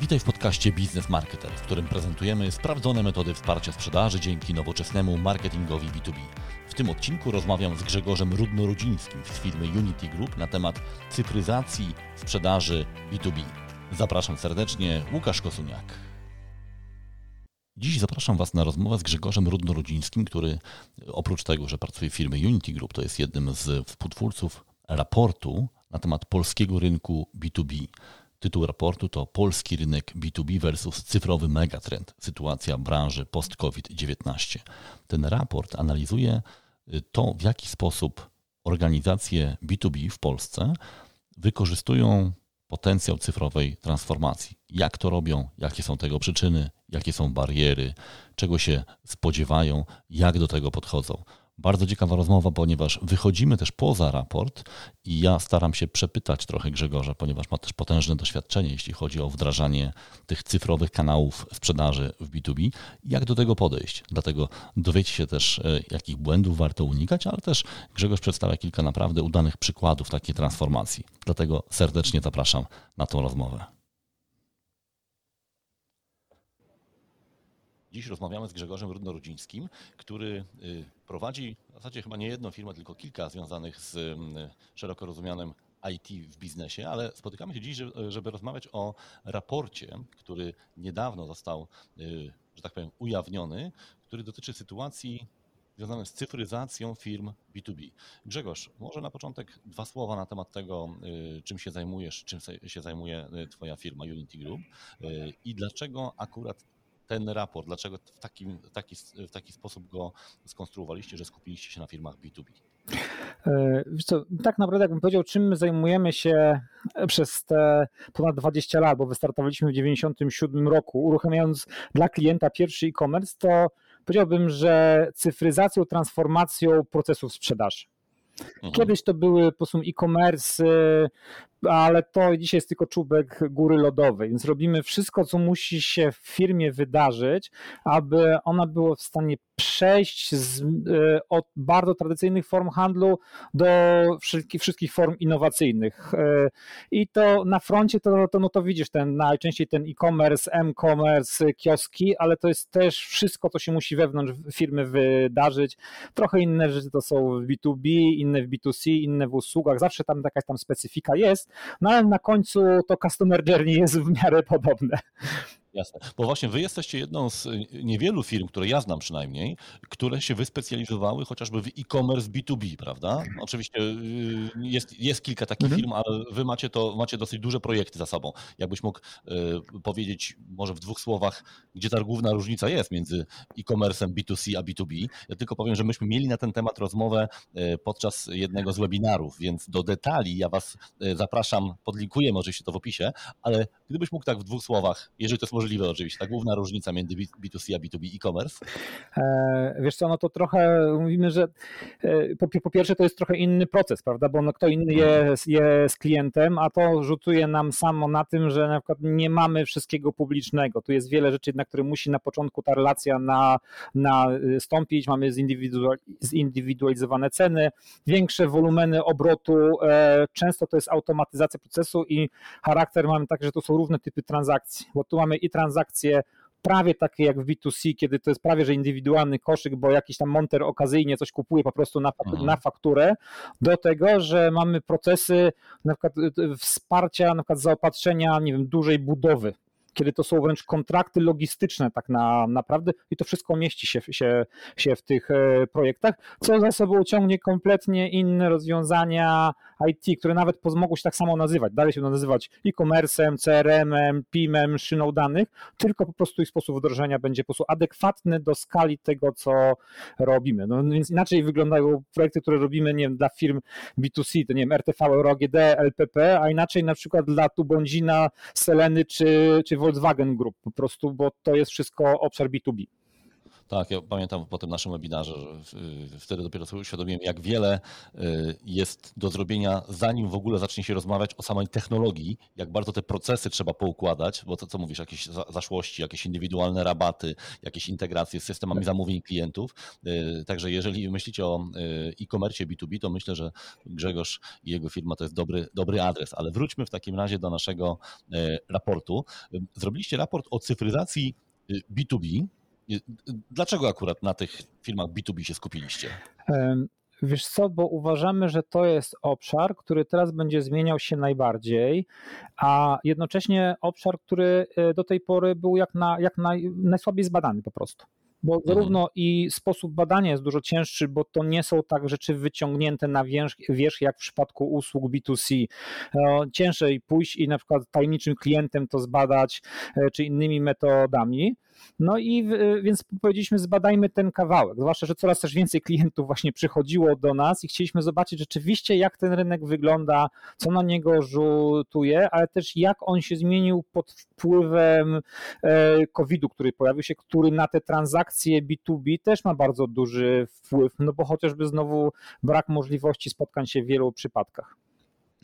Witaj w podcaście Biznes Marketer, w którym prezentujemy sprawdzone metody wsparcia sprzedaży dzięki nowoczesnemu marketingowi B2B. W tym odcinku rozmawiam z Grzegorzem Rudnorodzińskim z firmy Unity Group na temat cyfryzacji sprzedaży B2B. Zapraszam serdecznie, Łukasz Kosuniak. Dziś zapraszam Was na rozmowę z Grzegorzem Rudnorodzińskim, który oprócz tego, że pracuje w firmie Unity Group, to jest jednym z współtwórców raportu na temat polskiego rynku B2B. Tytuł raportu to Polski rynek B2B versus cyfrowy megatrend. Sytuacja branży post-COVID-19. Ten raport analizuje y, to, w jaki sposób organizacje B2B w Polsce wykorzystują potencjał cyfrowej transformacji. Jak to robią, jakie są tego przyczyny, jakie są bariery, czego się spodziewają, jak do tego podchodzą. Bardzo ciekawa rozmowa, ponieważ wychodzimy też poza raport i ja staram się przepytać trochę Grzegorza, ponieważ ma też potężne doświadczenie, jeśli chodzi o wdrażanie tych cyfrowych kanałów sprzedaży w B2B. Jak do tego podejść? Dlatego dowiecie się też, e, jakich błędów warto unikać, ale też Grzegorz przedstawia kilka naprawdę udanych przykładów takiej transformacji. Dlatego serdecznie zapraszam na tą rozmowę. Dziś rozmawiamy z Grzegorzem Rudnorodzińskim, który y, prowadzi w zasadzie chyba nie jedną firmę, tylko kilka związanych z y, szeroko rozumianym IT w biznesie, ale spotykamy się dziś, żeby rozmawiać o raporcie, który niedawno został, y, że tak powiem, ujawniony, który dotyczy sytuacji związanej z cyfryzacją firm B2B. Grzegorz, może na początek dwa słowa na temat tego, czym się zajmujesz, czym się zajmuje Twoja firma Unity Group i dlaczego akurat ten raport, dlaczego w, takim, taki, w taki sposób go skonstruowaliście, że skupiliście się na firmach B2B? E, wiesz co, tak naprawdę jakbym powiedział, czym my zajmujemy się przez te ponad 20 lat, bo wystartowaliśmy w 1997 roku, uruchamiając dla klienta pierwszy e-commerce, to powiedziałbym, że cyfryzacją, transformacją procesów sprzedaży. Mhm. Kiedyś to były po prostu e-commerce, ale to dzisiaj jest tylko czubek góry lodowej, więc robimy wszystko, co musi się w firmie wydarzyć, aby ona była w stanie przejść z, e, od bardzo tradycyjnych form handlu do wszystkich, form innowacyjnych. E, I to na froncie to, to, no to widzisz, ten, najczęściej ten e-commerce, m-commerce, kioski, ale to jest też wszystko, co się musi wewnątrz firmy wydarzyć. Trochę inne rzeczy to są w B2B, inne w B2C, inne w usługach, zawsze tam jakaś tam specyfika jest, no ale na końcu to customer journey jest w miarę podobne. Jasne. Bo właśnie wy jesteście jedną z y, niewielu firm, które ja znam przynajmniej, które się wyspecjalizowały chociażby w e-commerce B2B, prawda? Oczywiście y, jest, jest kilka takich mhm. firm, ale wy macie to, macie dosyć duże projekty za sobą. Jakbyś mógł y, powiedzieć może w dwóch słowach, gdzie ta główna różnica jest między e-commerce'em B2C a B2B. Ja tylko powiem, że myśmy mieli na ten temat rozmowę podczas jednego z webinarów, więc do detali ja was zapraszam, podlinkuję może się to w opisie, ale gdybyś mógł tak w dwóch słowach, jeżeli to jest możliwe, możliwe oczywiście, ta główna różnica między B2C a B2B e-commerce? E, wiesz co, no to trochę mówimy, że e, po, po, pierwsze to jest trochę inny proces, prawda, bo no kto inny mhm. jest, jest klientem, a to rzutuje nam samo na tym, że na przykład nie mamy wszystkiego publicznego. Tu jest wiele rzeczy, na które musi na początku ta relacja na, nastąpić, mamy zindywidualizowane ceny, większe wolumeny obrotu, e, często to jest automatyzacja procesu i charakter mamy tak, że to są różne typy transakcji, bo tu mamy i transakcje prawie takie jak w B2C, kiedy to jest prawie że indywidualny koszyk, bo jakiś tam monter okazyjnie coś kupuje po prostu na, mhm. na fakturę, do tego, że mamy procesy na przykład wsparcia, na przykład zaopatrzenia, nie wiem, dużej budowy kiedy to są wręcz kontrakty logistyczne tak na, naprawdę i to wszystko mieści się, się, się w tych e, projektach, co za sobą ciągnie kompletnie inne rozwiązania IT, które nawet mogą się tak samo nazywać, dalej się nazywać e-commerce'em, CRM-em, PIM-em, szyną danych, tylko po prostu ich sposób wdrożenia będzie po prostu adekwatny do skali tego, co robimy. No więc inaczej wyglądają projekty, które robimy, nie wiem, dla firm B2C, to nie wiem, RTV, ROGD, LPP, a inaczej na przykład dla Tubądzina, Seleny czy, czy Volkswagen Group po prostu, bo to jest wszystko obszar B2B. Tak, ja pamiętam po tym naszym webinarze, że wtedy dopiero sobie uświadomiłem, jak wiele y, jest do zrobienia, zanim w ogóle zacznie się rozmawiać o samej technologii, jak bardzo te procesy trzeba poukładać, bo to co mówisz, jakieś zaszłości, jakieś indywidualne rabaty, jakieś integracje z systemami tak. zamówień klientów. Y, także jeżeli myślicie o y, e-commerce B2B, to myślę, że Grzegorz i jego firma to jest dobry, dobry adres. Ale wróćmy w takim razie do naszego raportu. Zrobiliście raport o cyfryzacji B2B. Dlaczego akurat na tych firmach B2B się skupiliście? Wiesz co, bo uważamy, że to jest obszar, który teraz będzie zmieniał się najbardziej, a jednocześnie obszar, który e, do tej pory był jak, na, jak naj, najsłabiej zbadany po prostu bo mhm. zarówno i sposób badania jest dużo cięższy, bo to nie są tak rzeczy wyciągnięte na wierzch, wierzch jak w przypadku usług B2C. E, ciężej pójść i na przykład tajemniczym klientem to zbadać, e, czy innymi metodami. No i więc powiedzieliśmy, zbadajmy ten kawałek, zwłaszcza, że coraz też więcej klientów właśnie przychodziło do nas i chcieliśmy zobaczyć rzeczywiście, jak ten rynek wygląda, co na niego rzutuje, ale też jak on się zmienił pod wpływem e, COVID-u, który pojawił się, który na te transakcje B2B też ma bardzo duży wpływ, no bo chociażby znowu brak możliwości spotkań się w wielu przypadkach.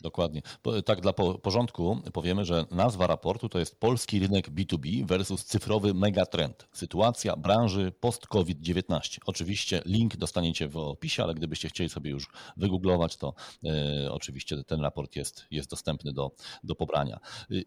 Dokładnie. Tak dla porządku powiemy, że nazwa raportu to jest polski rynek B2B versus cyfrowy megatrend. Sytuacja branży post-COVID-19. Oczywiście link dostaniecie w opisie, ale gdybyście chcieli sobie już wygooglować, to e, oczywiście ten raport jest, jest dostępny do, do pobrania. Y,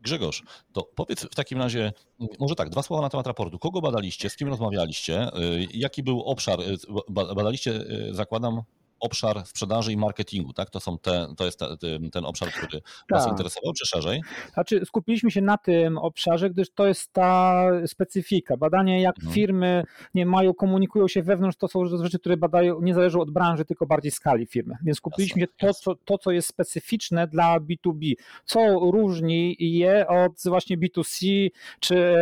Grzegorz, to powiedz w takim razie, może tak, dwa słowa na temat raportu. Kogo badaliście, z kim rozmawialiście, y, jaki był obszar, y, badaliście, zakładam, obszar sprzedaży i marketingu, tak? To, są te, to jest ten, ten obszar, który tak. Was interesował, czy szerzej? Znaczy, skupiliśmy się na tym obszarze, gdyż to jest ta specyfika. Badanie, jak mhm. firmy nie mają, komunikują się wewnątrz, to są rzeczy, które badają, nie zależą od branży, tylko bardziej skali firmy. Więc skupiliśmy jasne, się to, co, to, co jest specyficzne dla B2B, co różni je od właśnie B2C, czy,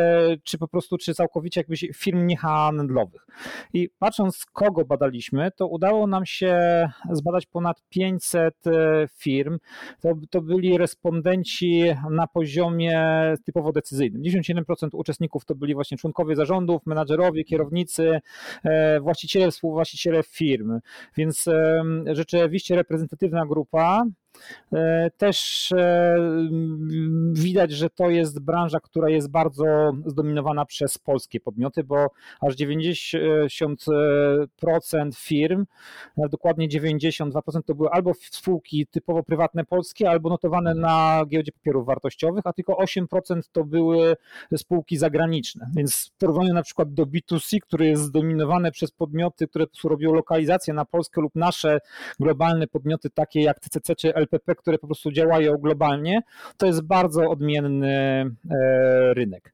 czy po prostu, czy całkowicie jakbyś firm niehandlowych. I patrząc, kogo badaliśmy, to udało nam się zbadać ponad 500 e, firm. To, to byli respondenci na poziomie typowo decyzyjnym. 97% uczestników to byli właśnie członkowie zarządów, menadżerowie, kierownicy, e, właściciele, współwłaściciele firm. Więc rzeczywiście reprezentatywna grupa. E, też e, widać, że to jest branża, która jest bardzo zdominowana przez polskie podmioty, bo aż 90% firm, dokładnie 92% to były albo spółki typowo prywatne polskie, albo notowane na giełdzie papierów wartościowych, a tylko 8% to były spółki zagraniczne. Więc w porównaniu na przykład do B2C, które jest zdominowane przez podmioty, które robią lokalizację na Polskę lub nasze globalne podmioty takie jak TCC czy LPP, które po prostu działają globalnie, to jest bardzo odmienny e, rynek.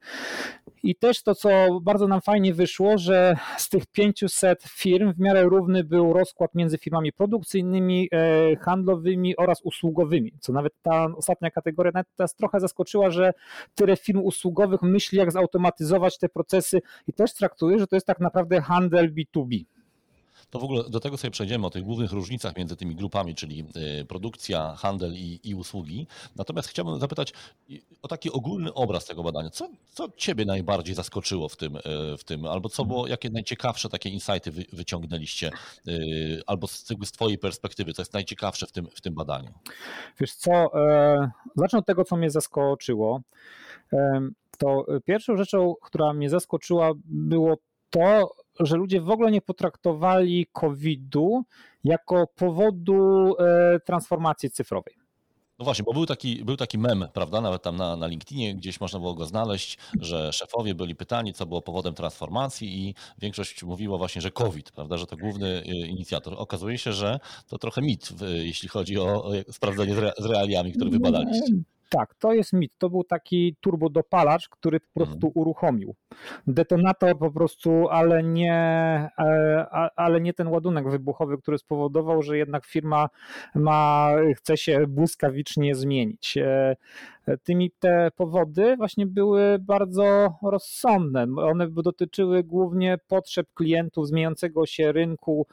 I też to, co bardzo nam fajnie wyszło, że z tych 500 firm w miarę równy był rozkład między firmami produkcyjnymi, e, handlowymi oraz usługowymi, co nawet ta ostatnia kategoria nawet nas trochę zaskoczyła, że tyle firm usługowych myśli, jak zautomatyzować te procesy i też traktuje, że to jest tak naprawdę handel B2B to w ogóle do tego sobie przejdziemy, o tych głównych różnicach między tymi grupami, czyli y, produkcja, handel i, i usługi. Natomiast chciałbym zapytać o taki ogólny obraz tego badania. Co, co Ciebie najbardziej zaskoczyło w tym, y, w tym, albo co było, jakie najciekawsze takie insighty wy, wyciągnęliście, y, albo z, z Twojej perspektywy, co jest najciekawsze w tym, w tym badaniu? Wiesz co, e, zacznę od tego, co mnie zaskoczyło. E, to pierwszą rzeczą, która mnie zaskoczyła, było to, że ludzie w ogóle nie potraktowali COVID-u jako powodu e, transformacji cyfrowej. No właśnie, bo był taki, był taki mem, prawda, nawet tam na, na LinkedInie gdzieś można było go znaleźć, że szefowie byli pytani, co było powodem transformacji i większość mówiła właśnie, że COVID, prawda, że to główny e, inicjator. Okazuje się, że to trochę mit, jeśli chodzi o sprawdzenie z realiami, które wybadaliście. Tak, to jest mit. To był taki turbodopalacz, który po prostu mhm. uruchomił. Detonator po prostu, ale nie, e, ale nie ten ładunek wybuchowy, który spowodował, że jednak firma ma, chce się błyskawicznie zmienić. E, tymi te powody właśnie były bardzo rozsądne. One dotyczyły głównie potrzeb klientów, zmieniającego się rynku,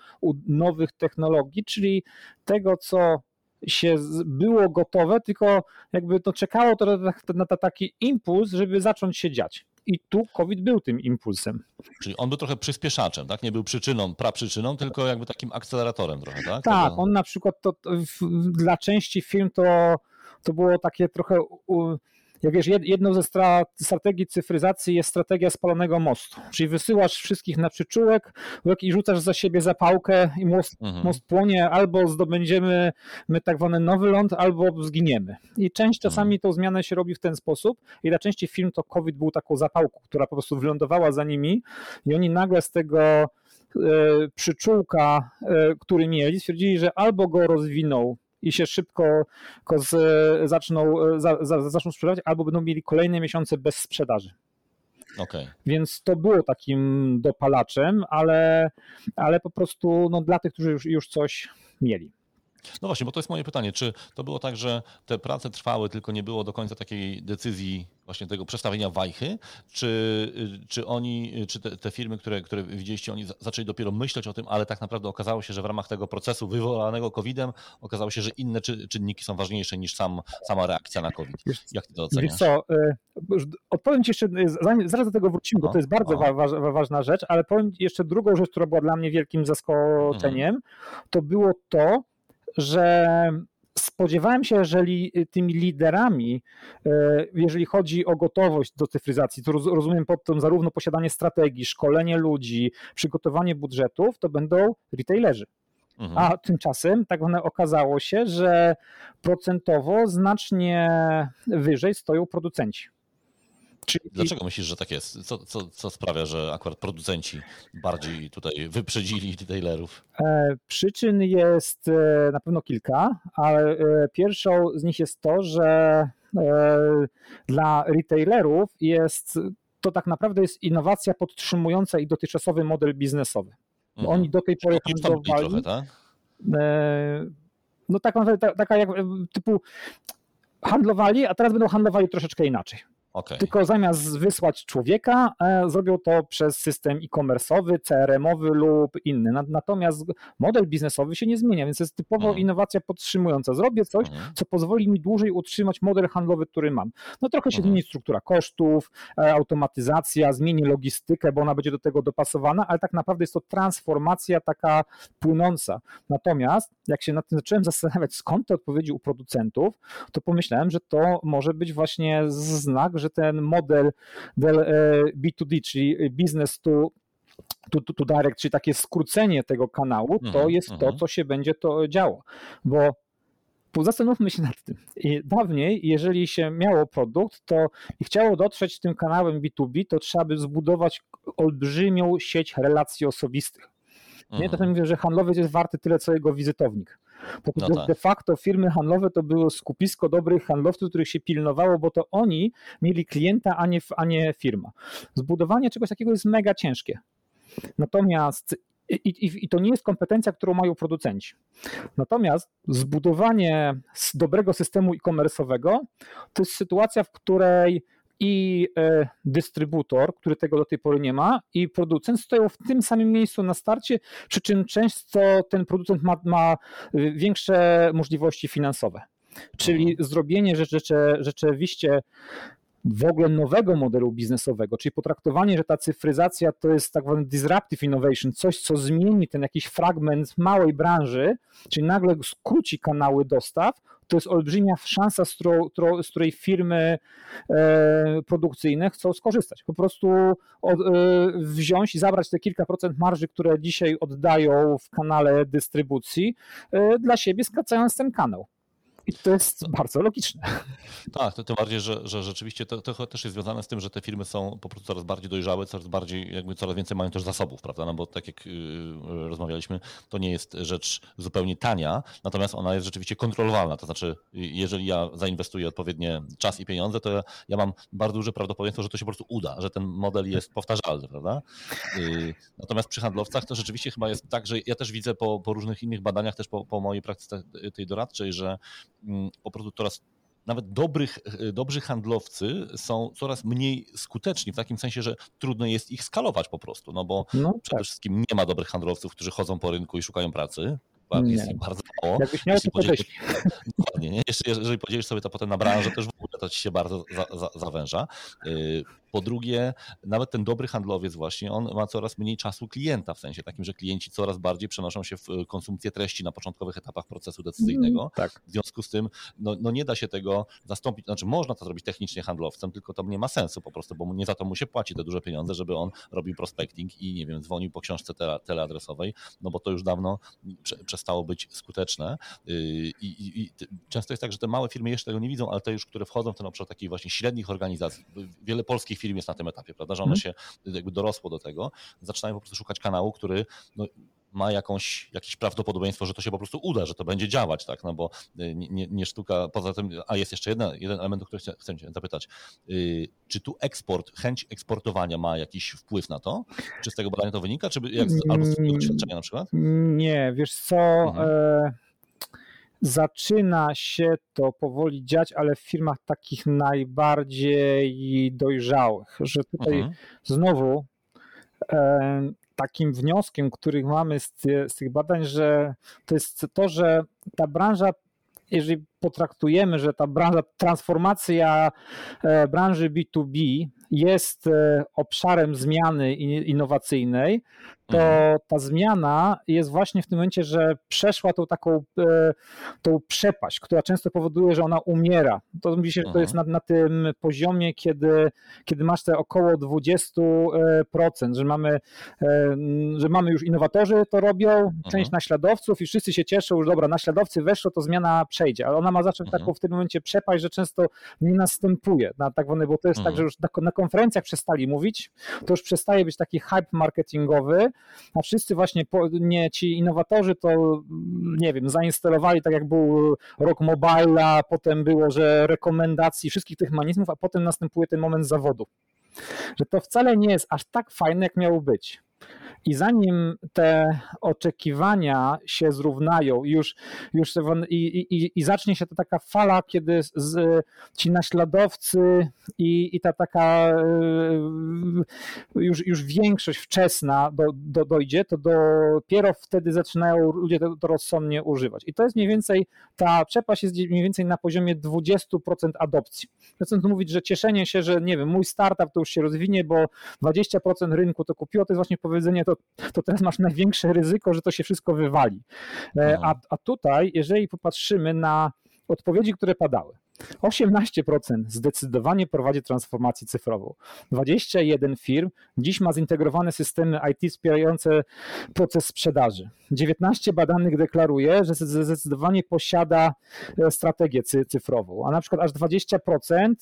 nowych technologii, czyli tego, co się było gotowe, tylko jakby to czekało to na, taki impuls, żeby zacząć się dziać. i tu COVID był tym impulsem. Czyli on był trochę przyspieszaczem, tak? Nie był przyczyną, praprzyczyną, tylko jakby takim akceleratorem trochę, tak? Tak, on na przykład to, to w, dla części firm to, to było takie trochę... U, jak wiesz, jedną ze strategii cyfryzacji jest strategia spalonego mostu, czyli wysyłasz wszystkich na przyczółek i rzucasz za siebie zapałkę i most, mhm. most płonie, albo zdobędziemy my tak zwany nowy ląd, albo zginiemy. I część mhm. czasami mhm. tą zmianę się robi w ten sposób i dla części firm to COVID był taką zapałką, która po prostu wylądowała za nimi i oni nagle z tego e, przyczółka, e, który mieli, stwierdzili, że albo go rozwiną i się szybko z, zaczną, za, za, zaczną sprzedawać, albo będą mieli kolejne miesiące bez sprzedaży. Okay. Więc to było takim dopalaczem, ale, ale po prostu no, dla tych, którzy już, już coś mieli. No właśnie, bo to jest moje pytanie. Czy to było tak, że te prace trwały, tylko nie było do końca takiej decyzji właśnie tego przestawienia wajchy? Czy, czy oni, czy te, te, firmy, które, które widzieliście, oni zaczęli dopiero myśleć o tym, ale tak naprawdę okazało się, że w ramach tego procesu wywołanego COVID-em okazało się, że inne czy, czynniki są ważniejsze niż sam, sama reakcja na COVID. Jak ty to oceniasz? Wiesz co, e, odpowiem ci jeszcze, zanim, zaraz do tego wrócimy, bo to jest bardzo wa wa ważna rzecz, ale powiem jeszcze drugą rzecz, która była dla mnie wielkim zaskoczeniem, mhm. to było to, że spodziewałem się, że tymi liderami, e, jeżeli chodzi o gotowość do cyfryzacji, to rozumiem pod tym zarówno posiadanie strategii, szkolenie ludzi, przygotowanie budżetów, to będą retailerzy. Mhm. A tymczasem tak okazało się, że procentowo znacznie wyżej stoją producenci. Czyli... Dlaczego myślisz, że tak jest? Co, co, co sprawia, że akurat producenci bardziej tutaj wyprzedzili retailerów? E, przyczyn jest e, na pewno kilka, ale e, pierwszą z nich jest to, że dla retailerów jest to tak naprawdę jest innowacja podtrzymująca ich dotychczasowy model biznesowy. Mhm. Oni do tej pory handlowali. Trochę, tak? No tak taka jak typu handlowali, a teraz będą handlowali troszeczkę inaczej. Okay. Tylko zamiast wysłać człowieka, e, zrobią to przez system e-commerce'owy, CRM-owy lub inny. Natomiast model biznesowy się nie zmienia, więc jest typowo mhm. innowacja podtrzymująca. Zrobię coś, mhm. co pozwoli mi dłużej utrzymać model handlowy, który mam. No trochę się mhm. zmieni struktura kosztów, e, automatyzacja, zmieni logistykę, bo ona będzie do tego dopasowana, ale tak naprawdę jest to transformacja taka płynąca. Natomiast jak się nad tym zacząłem zastanawiać, skąd te odpowiedzi u producentów, to pomyślałem, że to może być właśnie znak, że ten model B2D, e, czyli business to to, to, to direct, czyli takie skrócenie tego kanału, to mhm, jest to, mhm. co się będzie to działo. Bo zastanówmy się nad tym. I dawniej, jeżeli się miało produkt, to i chciało dotrzeć tym kanałem B2B, to trzeba by zbudować olbrzymią sieć relacji osobistych. Nie, mhm. dlatego mówię, że handlowiec jest warty tyle, co jego wizytownik. No tak. De facto firmy handlowe to było skupisko dobrych handlowców, których się pilnowało, bo to oni mieli klienta, a nie, a nie firma. Zbudowanie czegoś takiego jest mega ciężkie. Natomiast i, i, I, to nie jest kompetencja, którą mają producenci. Natomiast zbudowanie dobrego systemu e-commerce'owego to jest sytuacja, w której i e, dystrybutor, który tego do tej pory nie ma, i producent stoją w tym samym miejscu na starcie, przy czym często ten producent ma, ma e, większe możliwości finansowe. Czyli mhm. zrobienie rzeczy, rzeczywiście w ogóle nowego modelu biznesowego, czyli potraktowanie, że ta cyfryzacja to jest tak zwany disruptive innovation, coś, co zmieni ten jakiś fragment małej branży, czyli nagle skróci kanały dostaw, to jest olbrzymia szansa, z, którą, z której firmy e, produkcyjne chcą skorzystać. Po prostu od, e, wziąć i zabrać te kilka procent marży, które dzisiaj oddają w kanale dystrybucji, e, dla siebie skracając ten kanał. I to jest bardzo logiczne. Tak, tym bardziej, że, że rzeczywiście to, to, też jest związane z tym, że te firmy są po prostu coraz bardziej dojrzałe, coraz bardziej, jakby coraz więcej mają też zasobów, prawda? No bo tak jak yy, rozmawialiśmy, to nie jest rzecz zupełnie tania, natomiast ona jest rzeczywiście kontrolowalna. To znaczy, jeżeli ja zainwestuję odpowiednie czas i pieniądze, to ja, ja mam bardzo duże prawdopodobieństwo, że to się po prostu uda, że ten model jest powtarzalny, prawda? Yy, natomiast przy handlowcach to rzeczywiście chyba jest tak, że ja też widzę po, po różnych innych badaniach, też po, po mojej praktyce tej doradczej, że po prostu coraz nawet dobrych, e, dobrzy handlowcy są coraz mniej skuteczni, w takim sensie, że trudno jest ich skalować po prostu, no bo no, przede tak. wszystkim nie ma dobrych handlowców, którzy chodzą po rynku i szukają pracy. Jest ich bardzo mało. Jakbyś miał, to podzielisz, Dokładnie, nie? Jeżeli podzielisz sobie to potem na branżę, też w ogóle to ci się bardzo za, za, zawęża. Po drugie, nawet ten dobry handlowiec właśnie, on ma coraz mniej czasu klienta, w sensie takim, że klienci coraz bardziej przenoszą się w konsumpcję treści na początkowych etapach procesu decyzyjnego. Mm, tak. W związku z tym no, no, nie da się tego zastąpić, znaczy można to zrobić technicznie handlowcem, tylko to nie ma sensu po prostu, bo nie za to mu się płaci te duże pieniądze, żeby on robił prospecting i nie wiem, dzwonił po książce tele, teleadresowej, no bo to już dawno prze, przestało być skuteczne. Y, I, i, I, często jest tak, że te małe firmy jeszcze tego nie widzą, ale te już, które wchodzą w ten obszar takich właśnie średnich organizacji, wiele polskich firm jest na tym etapie, prawda, że one mhm. się jakby dorosło do tego, zaczynają po prostu szukać kanału, który no, ma jakąś, jakieś prawdopodobieństwo, że to się po prostu uda, że to będzie działać, tak, no bo y, nie, nie sztuka, poza tym, a jest jeszcze jedna, jeden element, o który chcę, chcę cię zapytać, yy, czy tu eksport, chęć eksportowania ma jakiś wpływ na to? Czy z tego badania to wynika, czy jak, albo z tego doświadczenia na przykład? Nie, wiesz co, mhm. e, zaczyna się to powoli dziać, ale w firmach takich najbardziej dojrzałych, że tutaj mhm. znowu e, takim wnioskiem, który mamy z, z tych badań, że to jest to, że ta branża jeżeli potraktujemy, że ta branża, transformacja e, branży B2B jest e, obszarem zmiany innowacyjnej, to mhm. ta zmiana jest właśnie w tym momencie, że przeszła tą taką e, tą przepaść, która często powoduje, że ona umiera. To mówi się, że to jest na, na tym poziomie, kiedy, kiedy masz te około 20%, że mamy, że mamy już innowatorzy to robią, część mhm. naśladowców i wszyscy się cieszą, że dobra, naśladowcy weszło, to zmiana przejdzie, ale ona ma zawsze mhm. taką w tym momencie przepaść, że często nie następuje, na tak bo to jest tak, że już na, na konferencjach przestali mówić, to już przestaje być taki hype marketingowy, a wszyscy właśnie, nie ci innowatorzy to, nie wiem, zainstalowali tak jak był rok mobile, a potem było, że rekomendacji wszystkich tych mechanizmów, a potem następuje ten moment zawodu. Że to wcale nie jest aż tak fajne, jak miało być. I zanim te oczekiwania się zrównają już, już i, i, i zacznie się ta taka fala, kiedy z, ci naśladowcy i, i ta taka e, już, już większość wczesna do, do, dojdzie, to dopiero wtedy zaczynają ludzie to, to rozsądnie używać. I to jest mniej więcej, ta przepaść jest mniej więcej na poziomie 20% adopcji. Chcę mówić, że cieszenie się, że nie wiem, mój startup to już się rozwinie, bo 20% rynku to kupiło, to jest właśnie powiedzenie, to, to teraz masz największe ryzyko, że to się wszystko wywali. E, a, a tutaj, jeżeli popatrzymy na odpowiedzi, które padały, 18% zdecydowanie prowadzi transformację cyfrową. 21 firm dziś ma zintegrowane systemy IT wspierające proces sprzedaży. 19 badanych deklaruje, że zdecydowanie posiada e, strategię cyfrową, a na przykład aż 20%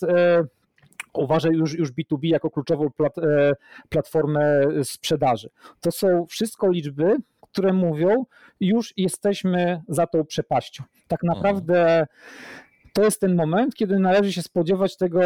uważa już, już B2B jako kluczową plat, e, platformę sprzedaży. To są wszystko liczby, które mówią, już jesteśmy za tą przepaścią. Tak mhm. naprawdę to jest ten moment, kiedy należy się spodziewać tego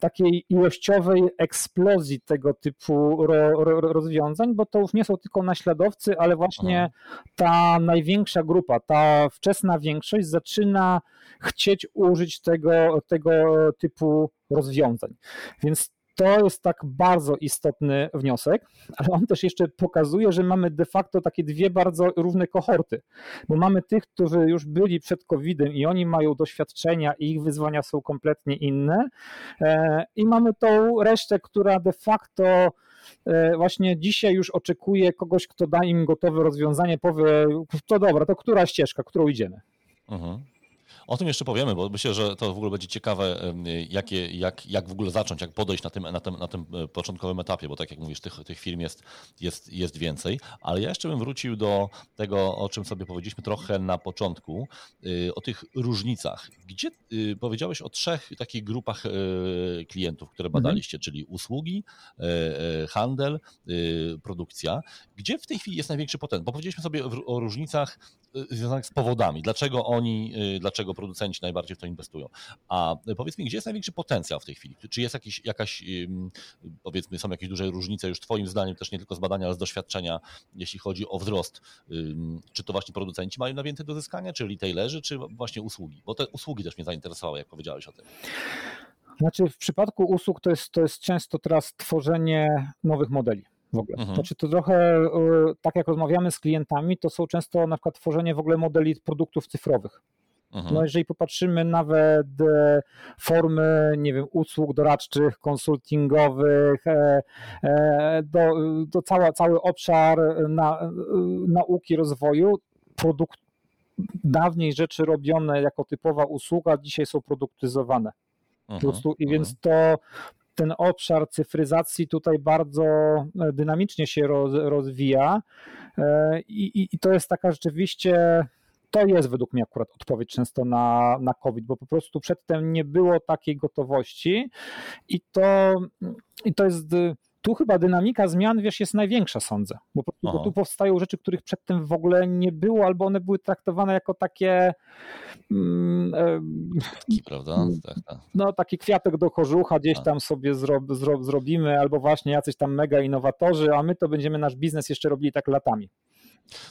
takiej ilościowej eksplozji tego typu ro, ro, rozwiązań, bo to już nie są tylko naśladowcy, ale właśnie Aha. ta największa grupa, ta wczesna większość zaczyna chcieć użyć tego, tego typu rozwiązań. Więc to jest tak bardzo istotny wniosek, ale on też jeszcze pokazuje, że mamy de facto takie dwie bardzo równe kohorty, bo mamy tych, którzy już byli przed COVID-em i oni mają doświadczenia i ich wyzwania są kompletnie inne e, i mamy tą resztę, która de facto e, właśnie dzisiaj już oczekuje kogoś, kto da im gotowe rozwiązanie, powie, to dobra, to która ścieżka, którą idziemy. Mhm. O tym jeszcze powiemy, bo myślę, że to w ogóle będzie ciekawe, jakie, jak, jak w ogóle zacząć, jak podejść na tym, na tym, na tym e, początkowym etapie, bo tak jak mówisz, tych, tych firm jest, jest, jest więcej. Ale ja jeszcze bym wrócił do tego, o czym sobie powiedzieliśmy trochę na początku, y, o tych różnicach. Gdzie y, powiedziałeś o trzech takich grupach e, klientów, które mhm. badaliście, mhm. czyli usługi, e, handel, y, produkcja. Gdzie w tej chwili jest największy potencjał? Bo powiedzieliśmy sobie o różnicach związanych z powodami, dlaczego oni, dlaczego producenci najbardziej w to inwestują. A powiedz mi, gdzie jest największy potencjał w tej chwili? Czy jest jakiś, jakaś, powiedzmy, są jakieś duże różnice już Twoim zdaniem, też nie tylko z badania, ale z doświadczenia, jeśli chodzi o wzrost? Czy to właśnie producenci mają najwięcej do zyskania, czy retailerzy, czy właśnie usługi? Bo te usługi też mnie zainteresowały, jak powiedziałeś o tym. Znaczy, w przypadku usług to jest, to jest często teraz tworzenie nowych modeli w ogóle. Mhm. Znaczy to trochę e, tak jak rozmawiamy z klientami, to są często na przykład tworzenie w ogóle modeli produktów cyfrowych. Mhm. No jeżeli popatrzymy nawet e, formy, nie wiem, usług doradczych, konsultingowych, e, e, do, do cała, cały obszar na, nauki, rozwoju, produkt, dawniej rzeczy robione jako typowa usługa, dzisiaj są produktyzowane. Mhm. Po prostu, I więc to ten obszar cyfryzacji tutaj bardzo dynamicznie się roz, rozwija i, i to jest taka rzeczywiście to jest według mnie akurat odpowiedź często na, na COVID, bo po prostu przedtem nie było takiej gotowości i to, i to jest tu chyba dynamika zmian, wiesz, jest największa, sądzę, bo, bo tu powstają rzeczy, których przedtem w ogóle nie było, albo one były traktowane jako takie mm, e, prawda? Tak, tak. No, taki kwiatek do kożucha gdzieś tak. tam sobie zro, zro, zrobimy, albo właśnie jacyś tam mega innowatorzy, a my to będziemy nasz biznes jeszcze robili tak latami.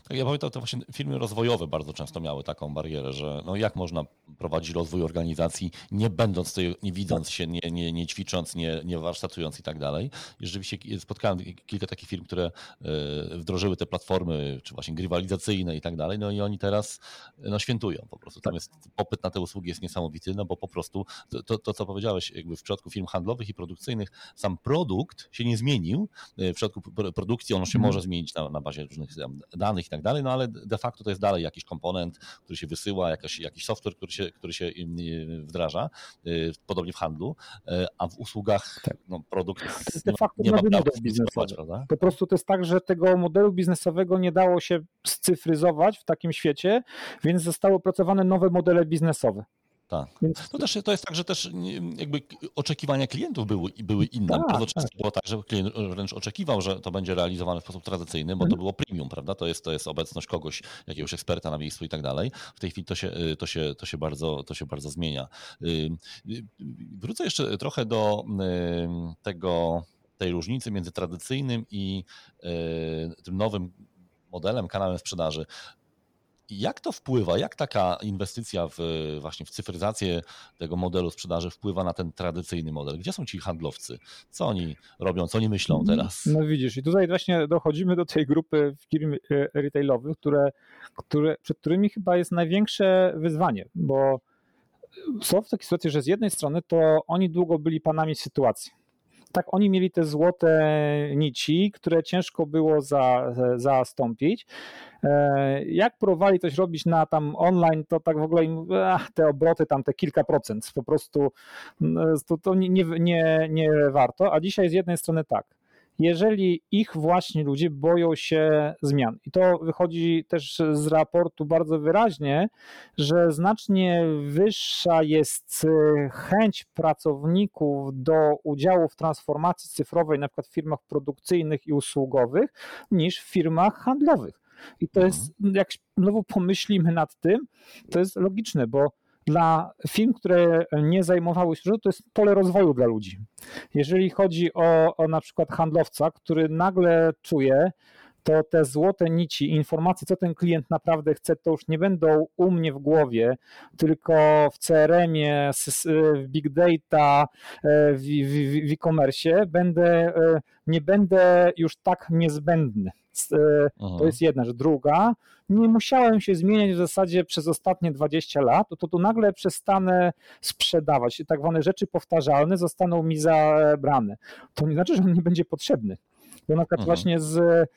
Tak, ja pamiętam, to właśnie firmy rozwojowe bardzo często miały taką barierę, że no jak można prowadzić rozwój organizacji, nie będąc tej, nie widząc się, nie, nie, nie ćwicząc, nie, nie warsztatując i tak dalej. I rzeczywiście spotkałem kilka takich firm, które e, wdrożyły te platformy, czy właśnie grywalizacyjne i tak dalej, no i oni teraz no, świętują po prostu. Tam jest popyt na te usługi jest niesamowity, no bo po prostu to, to, co powiedziałeś, jakby w przypadku firm handlowych i produkcyjnych, sam produkt się nie zmienił. E, w przypadku produkcji on się mhm. może zmienić na, na bazie różnych danych, danych i tak dalej, no ale de facto to jest dalej jakiś komponent, który się wysyła, jakiś, jakiś software, który się, który się wdraża, y, podobnie w handlu, y, a w usługach tak. no, produkt de facto nie ma model biznesowy. Prawda? Po prostu to jest tak, że tego modelu biznesowego nie dało się scyfryzować w takim świecie, więc zostały opracowane nowe modele biznesowe. Tak. Więc... To, też, to jest tak, że też jakby oczekiwania klientów były, były inne. Tak, Bardzo często tak. było tak, że klient wręcz oczekiwał, że to będzie realizowane w sposób tradycyjny, bo to mhm. było premium, prawda? To jest, to jest obecność kogoś, jakiegoś eksperta na miejscu i tak dalej. W tej chwili to się, to się, to się, bardzo, to się bardzo zmienia. Wrócę jeszcze trochę do tego, tej różnicy między tradycyjnym i tym nowym modelem, kanałem sprzedaży. Jak to wpływa, jak taka inwestycja w, właśnie w cyfryzację tego modelu sprzedaży wpływa na ten tradycyjny model? Gdzie są ci handlowcy? Co oni robią, co oni myślą mm, teraz? No widzisz, i tutaj właśnie dochodzimy do tej grupy firm e, retailowych, które, które, przed którymi chyba jest największe wyzwanie, bo są w takiej sytuacji, że z jednej strony to oni długo byli panami sytuacji tak oni mieli te złote nici, które ciężko było za, zastąpić. E, jak próbowali coś robić na tam online, to tak w ogóle im, ach, te obroty tam te kilka procent. Po prostu to, to nie, nie, nie warto, a dzisiaj z jednej strony tak jeżeli ich właśnie ludzie boją się zmian. I to wychodzi też z raportu bardzo wyraźnie, że znacznie wyższa jest e, chęć pracowników do udziału w transformacji cyfrowej, na przykład w firmach produkcyjnych i usługowych, niż w firmach handlowych. I to jest, mhm. jak znowu pomyślimy nad tym, to jest logiczne, bo dla firm, które nie zajmowały się, to jest pole rozwoju dla ludzi. Jeżeli chodzi o, o na przykład handlowca, który nagle czuje, to te złote nici informacje, co ten klient naprawdę chce, to już nie będą u mnie w głowie, tylko w CRM-ie, w Big Data, w, w, w e-commerce, będę, e, nie będę już tak niezbędny. E, to jest jedna rzecz. Druga, nie musiałem się zmieniać w zasadzie przez ostatnie 20 lat, to tu nagle przestanę sprzedawać. Tak zwane rzeczy powtarzalne zostaną mi zabrane. To nie znaczy, że on nie będzie potrzebny. Bo na przykład mhm. właśnie z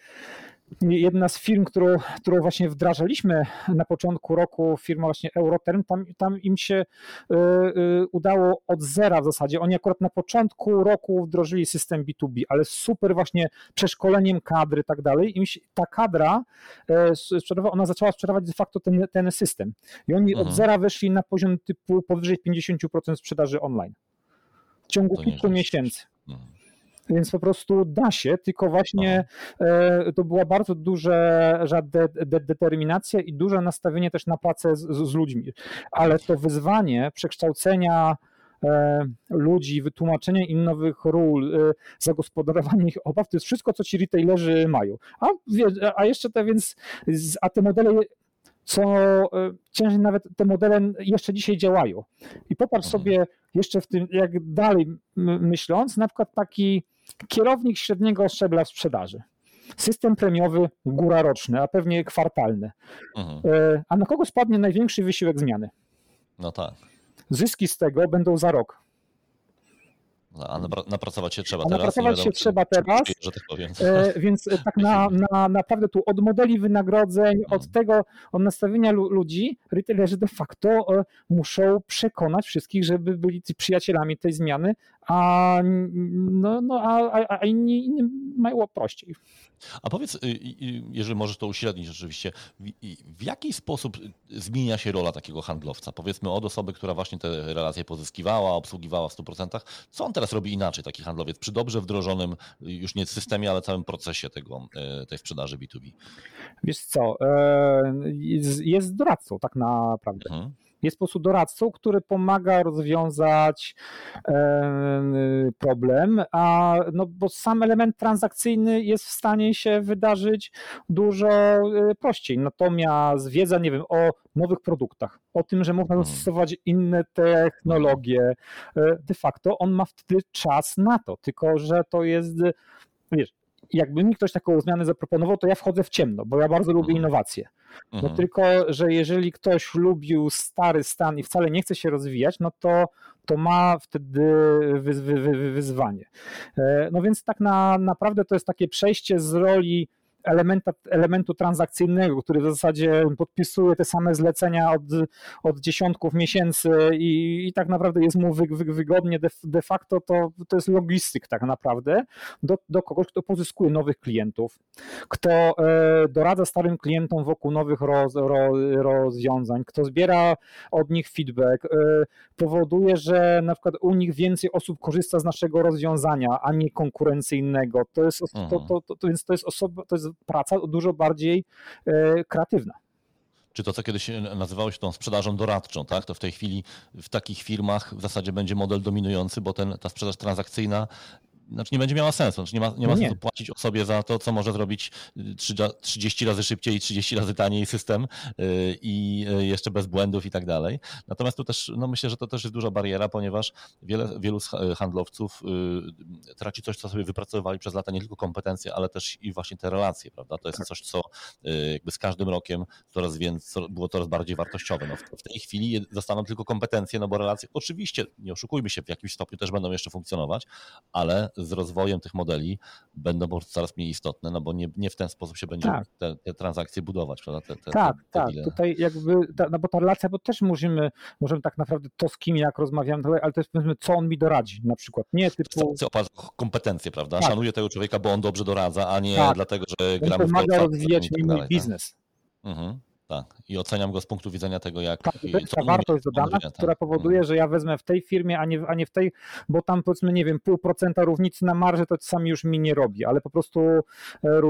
jedna z firm, którą, którą właśnie wdrażaliśmy na początku roku, firma właśnie Euroterm, tam, tam im się y, y, udało od zera w zasadzie. Oni akurat na początku roku wdrożyli system B2B, ale super właśnie przeszkoleniem kadry i tak dalej. Im się, ta kadra y, ona zaczęła sprzedawać de facto ten, ten system. I oni mhm. od zera weszli na poziom typu powyżej 50% sprzedaży online. W ciągu kilku miesięcy. Mhm. Więc po prostu da się, tylko właśnie e, to była bardzo duża de, de, determinacja i duże nastawienie też na pracę z, z ludźmi. Ale to wyzwanie przekształcenia e, ludzi, wytłumaczenia im nowych ról, e, zagospodarowanie ich obaw, to jest wszystko, co ci retailerzy mają. A, a jeszcze te więc, a te modele co ciężej nawet te modele jeszcze dzisiaj działają. I popatrz mhm. sobie jeszcze w tym, jak dalej myśląc, na przykład taki kierownik średniego szczebla sprzedaży. System premiowy, góra roczny, a pewnie kwartalny. Mhm. E, a na kogo spadnie największy wysiłek zmiany? No tak. Zyski z tego będą za rok. No, a napracować się trzeba a teraz. Napracować się trzeba teraz. Że tak powiem. E, więc tak na, na, naprawdę tu od modeli wynagrodzeń, od mhm. tego, od nastawienia ludzi, retailerzy de facto e, muszą przekonać wszystkich, żeby byli przyjacielami tej zmiany, a, no, no, a, a inni, inni mają prościej. A powiedz, y, jeżeli możesz to uśrednić rzeczywiście, w jaki sposób zmienia się rola takiego handlowca? Powiedzmy od osoby, która właśnie te relacje pozyskiwała, obsługiwała w 100%. Co on teraz robi inaczej, taki handlowiec, przy dobrze wdrożonym już nie systemie, ale całym procesie tego, tej sprzedaży B2B? Wiesz co, e, jest doradcą tak naprawdę. Mhm jest po prostu doradcą, który pomaga rozwiązać problem, a no bo sam element transakcyjny jest w stanie się wydarzyć dużo e, prościej. Natomiast wiedza, nie wiem, o nowych produktach, o tym, że można hmm. zastosować inne technologie, e, de facto on ma wtedy czas na to, tylko że to jest, wiesz, jakby mi ktoś taką zmianę zaproponował, to ja wchodzę w ciemno, bo ja bardzo lubię mhm. innowacje. No mhm. tylko, że jeżeli ktoś lubił stary stan i wcale nie chce się rozwijać, no to, to ma wtedy wy, wy, wy, wyzwanie. E, no więc tak na, naprawdę to jest takie przejście z roli elementa, elementu transakcyjnego, który w zasadzie podpisuje te same zlecenia od, od dziesiątków miesięcy i, i tak naprawdę jest mu wy, wy, wygodnie de, de, facto, to, to jest logistyk tak naprawdę do, do kogoś, kto pozyskuje nowych klientów, kto e, doradza starym klientom wokół nowych roz, ro, rozwiązań, kto zbiera od nich feedback, e, powoduje, że na przykład u nich więcej osób korzysta z naszego rozwiązania, a nie konkurencyjnego. To jest, to, to, to, to, więc to jest osoba, to jest praca dużo bardziej e, kreatywna czy to, co kiedyś nazywało się tą sprzedażą doradczą, tak? To w tej chwili w takich firmach w zasadzie będzie model dominujący, bo ten, ta sprzedaż transakcyjna znaczy nie będzie miała sensu. Znaczy nie ma, nie ma no nie. sensu płacić osobie za to, co może zrobić 30 y, razy szybciej i 30 razy taniej system y, i y, jeszcze bez błędów i tak dalej. Natomiast tu też, no myślę, że to też jest duża bariera, ponieważ wiele, wielu handlowców traci coś, co sobie wypracowywali przez lata, nie tylko kompetencje, ale też i właśnie te relacje, prawda? To jest tak. coś, co jakby z każdym rokiem coraz więcej, było coraz bardziej wartościowe. No w tej chwili zostaną tylko kompetencje, no bo relacje, oczywiście, nie oszukujmy się, w jakimś stopniu też będą jeszcze funkcjonować, ale z rozwojem tych modeli będą po prostu coraz mniej istotne, no bo nie, nie w ten sposób się będzie tak. te, te, transakcje budować, prawda? Te, te, tak, tak. Tutaj jakby, no bo ta relacja, bo też możemy, możemy tak naprawdę to z kim jak rozmawiamy, ale też powiedzmy, co on mi doradzi na przykład. Nie typu... Kompetencje, prawda? Tak. Szanuję tego człowieka, bo on dobrze doradza, a nie tak. dlatego, że gramy on pomaga rozwijać tak mój tak? biznes. Mhm. Tak, i oceniam go z punktu widzenia tego, jak. Tak, to jest ta wartość dodana, która powoduje, mhm. że ja wezmę w tej firmie, a nie, a nie w tej, bo tam powiedzmy, nie wiem, pół procenta równicy na marży to sami już mi nie robi, ale po prostu, e, e,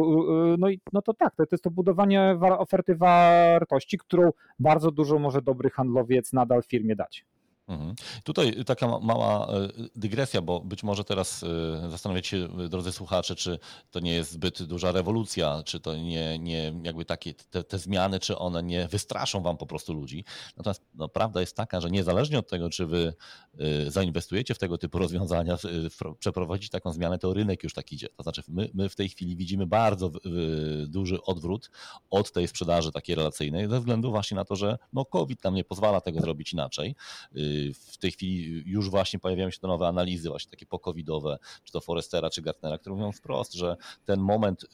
no, i, no to tak, to, to jest to budowanie oferty wartości, którą bardzo dużo może dobry handlowiec nadal firmie dać. Mhm. Tutaj taka mała e, dygresja, bo być może teraz e, zastanawiacie się, drodzy słuchacze, czy to nie jest zbyt duża rewolucja, czy to nie, nie jakby takie te, te zmiany, czy one nie wystraszą wam po prostu ludzi. Natomiast no, prawda jest taka, że niezależnie od tego, czy wy e, zainwestujecie w tego typu rozwiązania, przeprowadzić taką zmianę, to rynek już tak idzie. To znaczy my, my w tej chwili widzimy bardzo duży odwrót od tej sprzedaży takiej relacyjnej, ze względu właśnie na to, że no, COVID nam nie pozwala tego zrobić inaczej w tej chwili już właśnie pojawiają się te nowe analizy, właśnie takie pokowidowe, czy to Forestera, czy Gartnera, które mówią wprost, że ten moment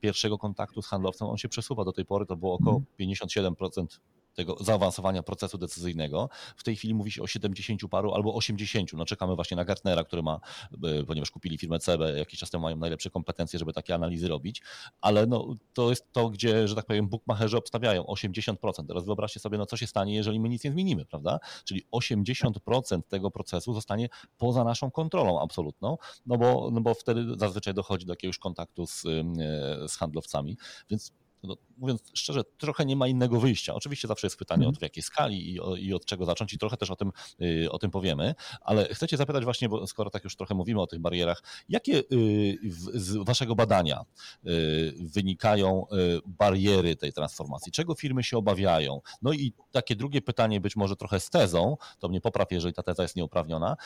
pierwszego kontaktu z handlowcem, on się przesuwa. Do tej pory to było około 57% tego zaawansowania procesu decyzyjnego. W tej chwili mówi się o 70 paru albo 80. No czekamy właśnie na Gartnera, który ma, e, ponieważ kupili firmę CB, jakiś czas temu mają najlepsze kompetencje, żeby takie analizy robić, ale no, to jest to, gdzie, że tak powiem, bookmacherzy obstawiają 80%. Teraz wyobraźcie sobie, no co się stanie, jeżeli my nic nie zmienimy, prawda? Czyli 80% tego procesu zostanie poza naszą kontrolą absolutną, no bo, no bo wtedy zazwyczaj dochodzi do jakiegoś kontaktu z, e, z handlowcami, więc no, mówiąc szczerze, trochę nie ma innego wyjścia. Oczywiście zawsze jest pytanie mm. od w jakiej skali i, o, i, od czego zacząć i trochę też o tym, y, o tym powiemy, ale chcę cię zapytać właśnie, bo skoro tak już trochę mówimy o tych barierach, jakie y, z waszego badania y, wynikają bariery tej transformacji? Czego firmy się obawiają? No i takie drugie pytanie, być może trochę z tezą, to mnie popraw, jeżeli ta teza jest nieuprawniona,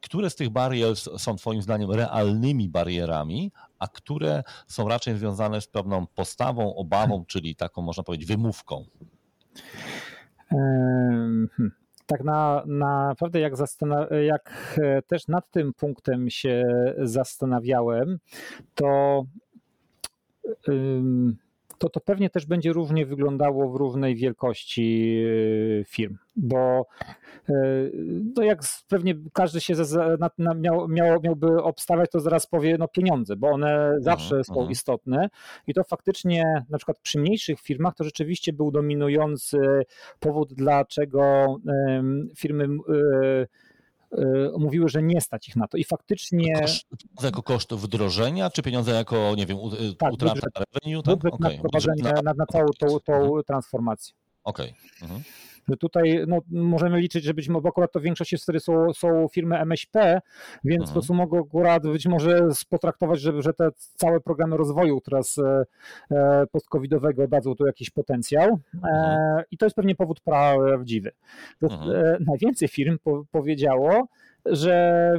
które z tych barier są Twoim zdaniem realnymi barierami, a które są raczej związane z pewną postawą, obawą, czyli taką można powiedzieć wymówką? Hmm. tak na, naprawdę jak, jak też nad tym punktem się zastanawiałem, to to to pewnie też będzie równie wyglądało w równej wielkości e, firm, bo e, no jak pewnie każdy się miał, miał, miałby obstawiać, to zaraz powie no pieniądze, bo one mhm, zawsze są mhm. istotne i to faktycznie na przykład przy mniejszych firmach to rzeczywiście był dominujący powód, dlaczego firmy e, mówiły, że nie stać ich na to i faktycznie... Koszt, jako koszt wdrożenia, czy pieniądze jako, nie wiem, y, tak, utrata budżet, revenue? Tak? Budżet okay. na, na, na całą tą, tą mhm. transformację. Okej. Okay. Mhm że tutaj no, możemy liczyć, że być może, bo akurat to w większości wtedy są, są firmy MŚP, więc mhm. po prostu mogą akurat być może potraktować, że, że te całe programy rozwoju teraz e, e post-covidowego dadzą tu jakiś potencjał e, mhm. i to jest pewnie powód prawdziwy. Mhm. E, najwięcej firm po, powiedziało, że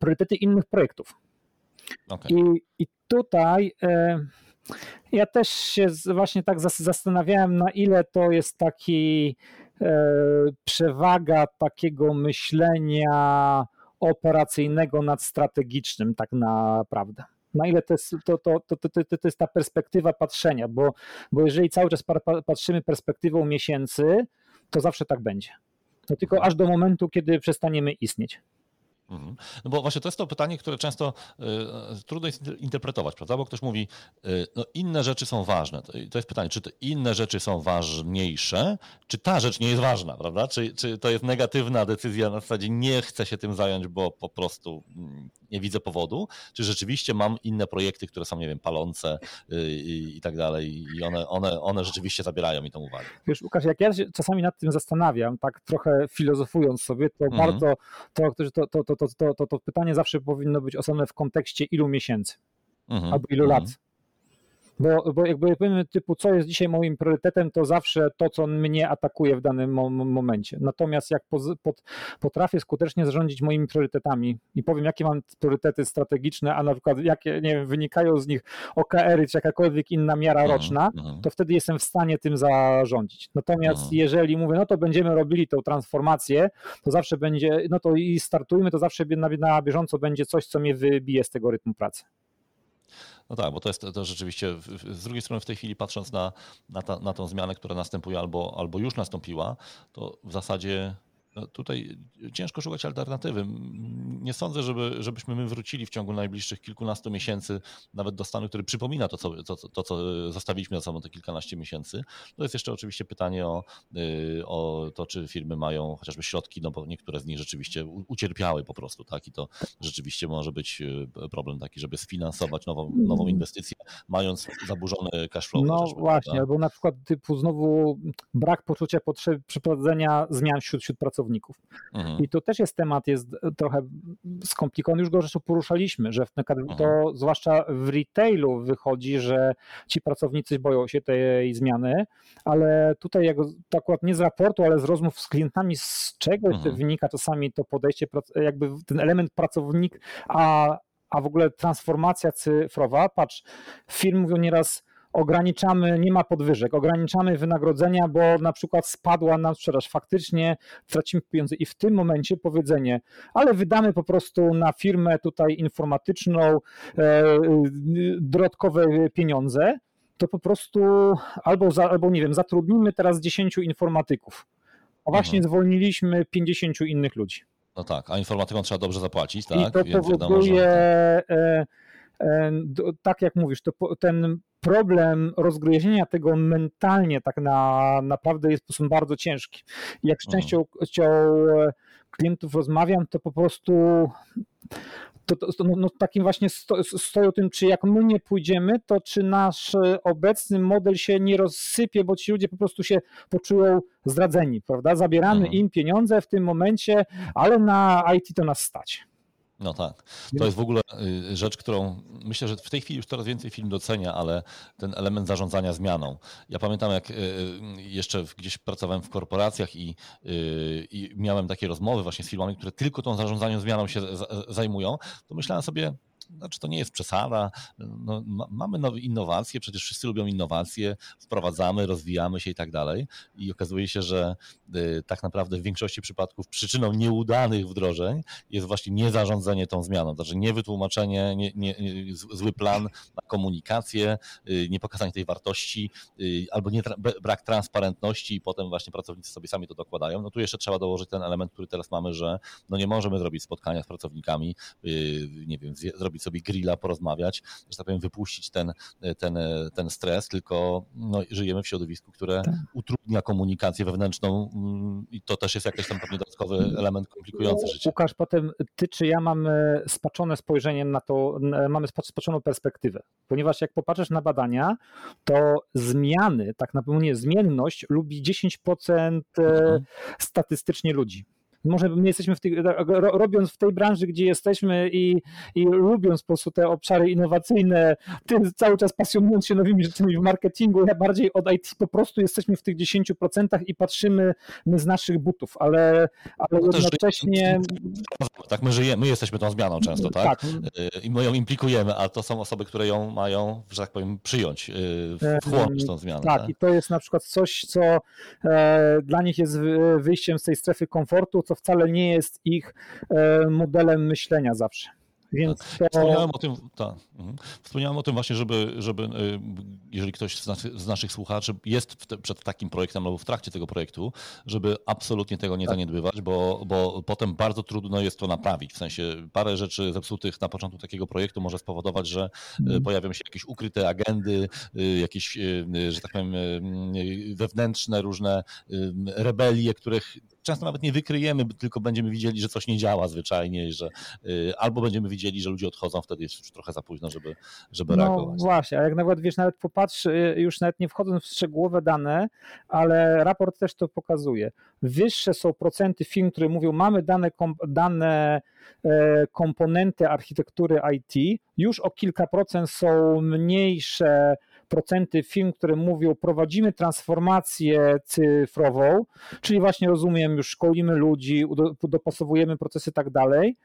priorytety innych projektów. Okay. I, I tutaj e, ja też się właśnie tak zastanawiałem, na ile to jest taki e, przewaga takiego myślenia operacyjnego nad strategicznym, tak naprawdę. Na ile to jest, to, to, to, to, jest ta perspektywa patrzenia, bo, bo jeżeli cały czas patrzymy perspektywą miesięcy, to zawsze tak będzie. To tylko aż do momentu, kiedy przestaniemy istnieć. Mhm. No bo właśnie to jest to pytanie, które często y, trudno jest interpretować, prawda? Bo ktoś mówi, y, no inne rzeczy są ważne. To, to jest pytanie, czy inne rzeczy są ważniejsze, czy ta rzecz nie jest ważna, prawda? Czy, czy to jest negatywna decyzja na zasadzie nie chcę się tym zająć, bo po prostu mm, nie widzę powodu, czy rzeczywiście mam inne projekty, które są, nie wiem, palące y, i, i tak dalej i one, one, one rzeczywiście zabierają mi tą uwagę. Wiesz, Łukasz, jak ja się czasami nad tym zastanawiam, tak trochę filozofując sobie, to mhm. bardzo to, to, to, to, to, to, to pytanie zawsze powinno być osobne w kontekście ilu miesięcy mhm. albo ilu lat. Bo, bo jakby powiemy typu, co jest dzisiaj moim priorytetem, to zawsze to, co mnie atakuje w danym momencie. Natomiast jak potrafię skutecznie zarządzić moimi priorytetami i powiem, jakie mam priorytety strategiczne, a na przykład jakie nie wiem, wynikają z nich OKR-y czy jakakolwiek inna miara mhm, roczna, mhm. to wtedy jestem w stanie tym zarządzić. Natomiast mhm. jeżeli mówię, no to będziemy robili tą transformację, to zawsze będzie, no to i startujmy, to zawsze na, na bieżąco będzie coś, co mnie wybije z tego rytmu pracy. No tak, bo to jest to rzeczywiście, z drugiej strony w tej chwili patrząc na, na, ta, na tą zmianę, która następuje albo, albo już nastąpiła, to w zasadzie no tutaj ciężko szukać alternatywy. Nie sądzę, żeby, żebyśmy my wrócili w ciągu najbliższych kilkunastu miesięcy nawet do stanu, który przypomina to, co, to, to, co zostawiliśmy za sobą te kilkanaście miesięcy. To jest jeszcze oczywiście pytanie o, y, o to, czy firmy mają chociażby środki, no bo niektóre z nich rzeczywiście ucierpiały po prostu, tak? I to rzeczywiście może być y, problem taki, żeby sfinansować nową, nową inwestycję, mając zaburzony cash flow. No właśnie, albo na przykład typu znowu brak poczucia potrzeby przeprowadzenia zmian wśród, wśród pracowników pracowników. Mhm. I to też jest temat, jest trochę skomplikowany, już go zresztą poruszaliśmy, że mhm. to zwłaszcza w retailu wychodzi, że ci pracownicy boją się tej zmiany, ale tutaj jak, to akurat nie z raportu, ale z rozmów z klientami, z czego mhm. wynika czasami to podejście, jakby ten element pracownik, a, a w ogóle transformacja cyfrowa. Patrz, firmy mówią nieraz, ograniczamy, nie ma podwyżek, ograniczamy wynagrodzenia, bo na przykład spadła nam sprzedaż, faktycznie tracimy pieniądze i w tym momencie powiedzenie, ale wydamy po prostu na firmę tutaj informatyczną e, dodatkowe pieniądze, to po prostu albo, za, albo nie wiem, zatrudnimy teraz 10 informatyków, a właśnie mhm. zwolniliśmy 50 innych ludzi. No tak, a informatykom trzeba dobrze zapłacić, tak? I to powoduje... Że... e, e, tak jak mówisz, to ten problem rozgryzienia tego mentalnie tak na, naprawdę jest po prostu bardzo ciężki. Jak z częścią mhm. klientów rozmawiam, to po prostu to, to, to no, no, takim właśnie sto, stoją tym, czy jak my nie pójdziemy, to czy nasz obecny model się nie rozsypie, bo ci ludzie po prostu się poczują zdradzeni, prawda? Zabieramy mhm. im pieniądze w tym momencie, ale na IT to nas stać. No tak. To jest w ogóle y, rzecz, którą myślę, że w tej chwili już coraz więcej film docenia, ale ten element zarządzania zmianą. Ja pamiętam, jak y, y, jeszcze gdzieś pracowałem w korporacjach i, i miałem takie rozmowy właśnie z firmami, które tylko tą zarządzaniem zmianą się zajmują, to myślałem sobie, znaczy to nie jest przesada. No, ma, mamy nowe innowacje, przecież wszyscy lubią innowacje, wprowadzamy, rozwijamy się i tak dalej. I okazuje się, że y, tak naprawdę w większości przypadków przyczyną nieudanych wdrożeń jest właśnie niezarządzanie tą zmianą, znaczy niewytłumaczenie, nie, nie, zły plan na komunikację, y, niepokazanie tej wartości y, albo nie, brak transparentności i potem właśnie pracownicy sobie sami to dokładają. No tu jeszcze trzeba dołożyć ten element, który teraz mamy, że no nie możemy zrobić spotkania z pracownikami, y, nie wiem, zrobić sobie grilla, porozmawiać, że tak powiem, wypuścić ten, ten, ten stres, tylko no, żyjemy w środowisku, które tak. utrudnia komunikację wewnętrzną mm, i to też jest jakiś tam pewnie dodatkowy element komplikujący życie. Łukasz, potem ty czy ja mamy spaczone spojrzenie na to, mamy spaczoną perspektywę, ponieważ jak popatrzysz na badania, to zmiany, tak naprawdę nie, zmienność lubi 10% e, mhm. statystycznie ludzi może my jesteśmy w tej, robiąc w tej branży, gdzie jesteśmy i, i lubiąc po prostu te obszary innowacyjne, ty cały czas pasjonując się nowymi rzeczami w marketingu, ja bardziej od IT po prostu jesteśmy w tych 10% i patrzymy my z naszych butów, ale, ale no jednocześnie... Tak, my żyjemy, my jesteśmy tą zmianą często, tak? tak? I my ją implikujemy, a to są osoby, które ją mają, że tak powiem, przyjąć, y, wchłonąć tą zmianę. Tak, tak, i to jest na przykład coś, co e, dla nich jest wyjściem z tej strefy komfortu, co wcale nie jest ich e, modelem myślenia zawsze. Więc tak. to... Wspomniałem o tym, tak. Mhm. Wspomniałem o tym właśnie, żeby, żeby e, jeżeli ktoś z, nas, z naszych słuchaczy jest te, przed takim projektem albo w trakcie tego projektu, żeby absolutnie tego nie tak. zaniedbywać, bo, bo potem bardzo trudno jest to naprawić. W sensie parę rzeczy zepsutych na początku takiego projektu może spowodować, że mhm. pojawią się jakieś ukryte agendy, jakieś, że tak powiem, wewnętrzne różne rebelie, których często nawet nie wykryjemy, tylko będziemy widzieli, że coś nie działa zwyczajnie, że albo będziemy widzieli, że ludzie odchodzą, wtedy jest już trochę za późno, żeby, żeby no, reagować. No właśnie, a jak nawet wiesz, nawet popatrz, y, już nawet nie wchodząc w szczegółowe dane, ale raport też to pokazuje. Wyższe są procenty firm, które mówią, mamy dane, dane e, komponenty architektury IT, już o kilka procent są mniejsze procenty firm, które mówią, prowadzimy transformację cyfrową, czyli właśnie rozumiem, już szkolimy ludzi, dopasowujemy procesy i tak dalej,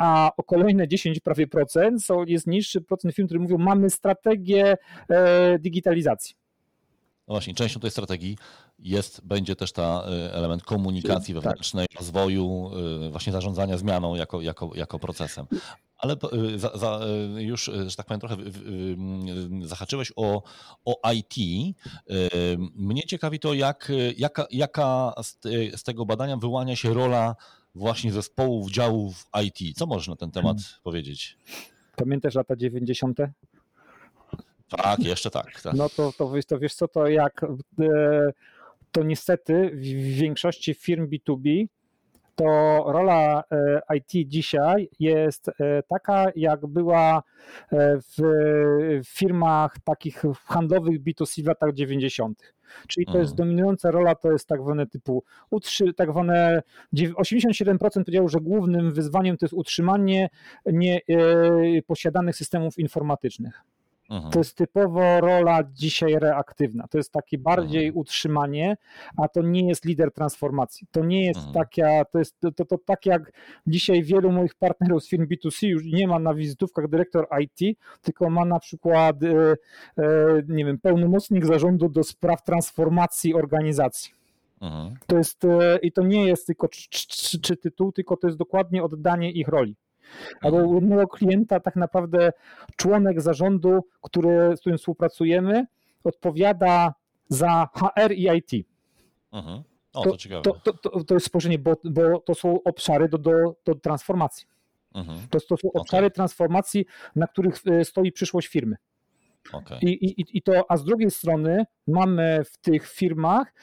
a o kolejne 10 prawie procent są, jest niższy procent firm, które mówią, mamy strategię e, digitalizacji. No właśnie, częścią tej strategii jest, będzie też ta e, element komunikacji tak. wewnętrznej, tak. rozwoju, e, właśnie zarządzania zmianą jako, jako, jako procesem. Ale za, za, już, że tak powiem, trochę zahaczyłeś o, o IT. Mnie ciekawi to, jak, jaka, jaka z, z tego badania wyłania się rola właśnie zespołów, działów IT. Co możesz na ten temat hmm. powiedzieć? Pamiętasz lata 90.? Tak, jeszcze tak. tak. No to, to, to wiesz co, to jak e, to niestety w większości firm B2B to rola e, IT dzisiaj jest e, taka, jak była w firmach takich handlowych B2C w latach 90. Czyli to jest mhm. dominująca rola, to jest tak zwane typu utrzy, tak zwane 87% powiedział, że głównym wyzwaniem to jest utrzymanie nie, posiadanych systemów informatycznych. Mhm. To jest typowo rola dzisiaj reaktywna. To jest takie bardziej mhm. utrzymanie, a to nie jest lider transformacji. To nie jest mhm. taka, to jest to, to, to tak jak dzisiaj wielu moich partnerów z firm B2C już nie ma na wizytówkach dyrektor IT, tylko ma na przykład e, e, nie wiem, pełnomocnik zarządu do spraw transformacji organizacji. Mhm. To jest e, i to nie jest tylko czy tytuł, tylko to jest dokładnie oddanie ich roli. Albo u jednego klienta tak naprawdę członek zarządu, który, z którym współpracujemy, odpowiada za HR i IT. Mhm. O, to, to ciekawe. To, to, to, jest spojrzenie, bo, bo to są obszary do, do, do transformacji. Mhm. To, to są obszary okay. transformacji, na których e, stoi przyszłość firmy. Okay. I, i, I to, a z drugiej strony mamy w tych firmach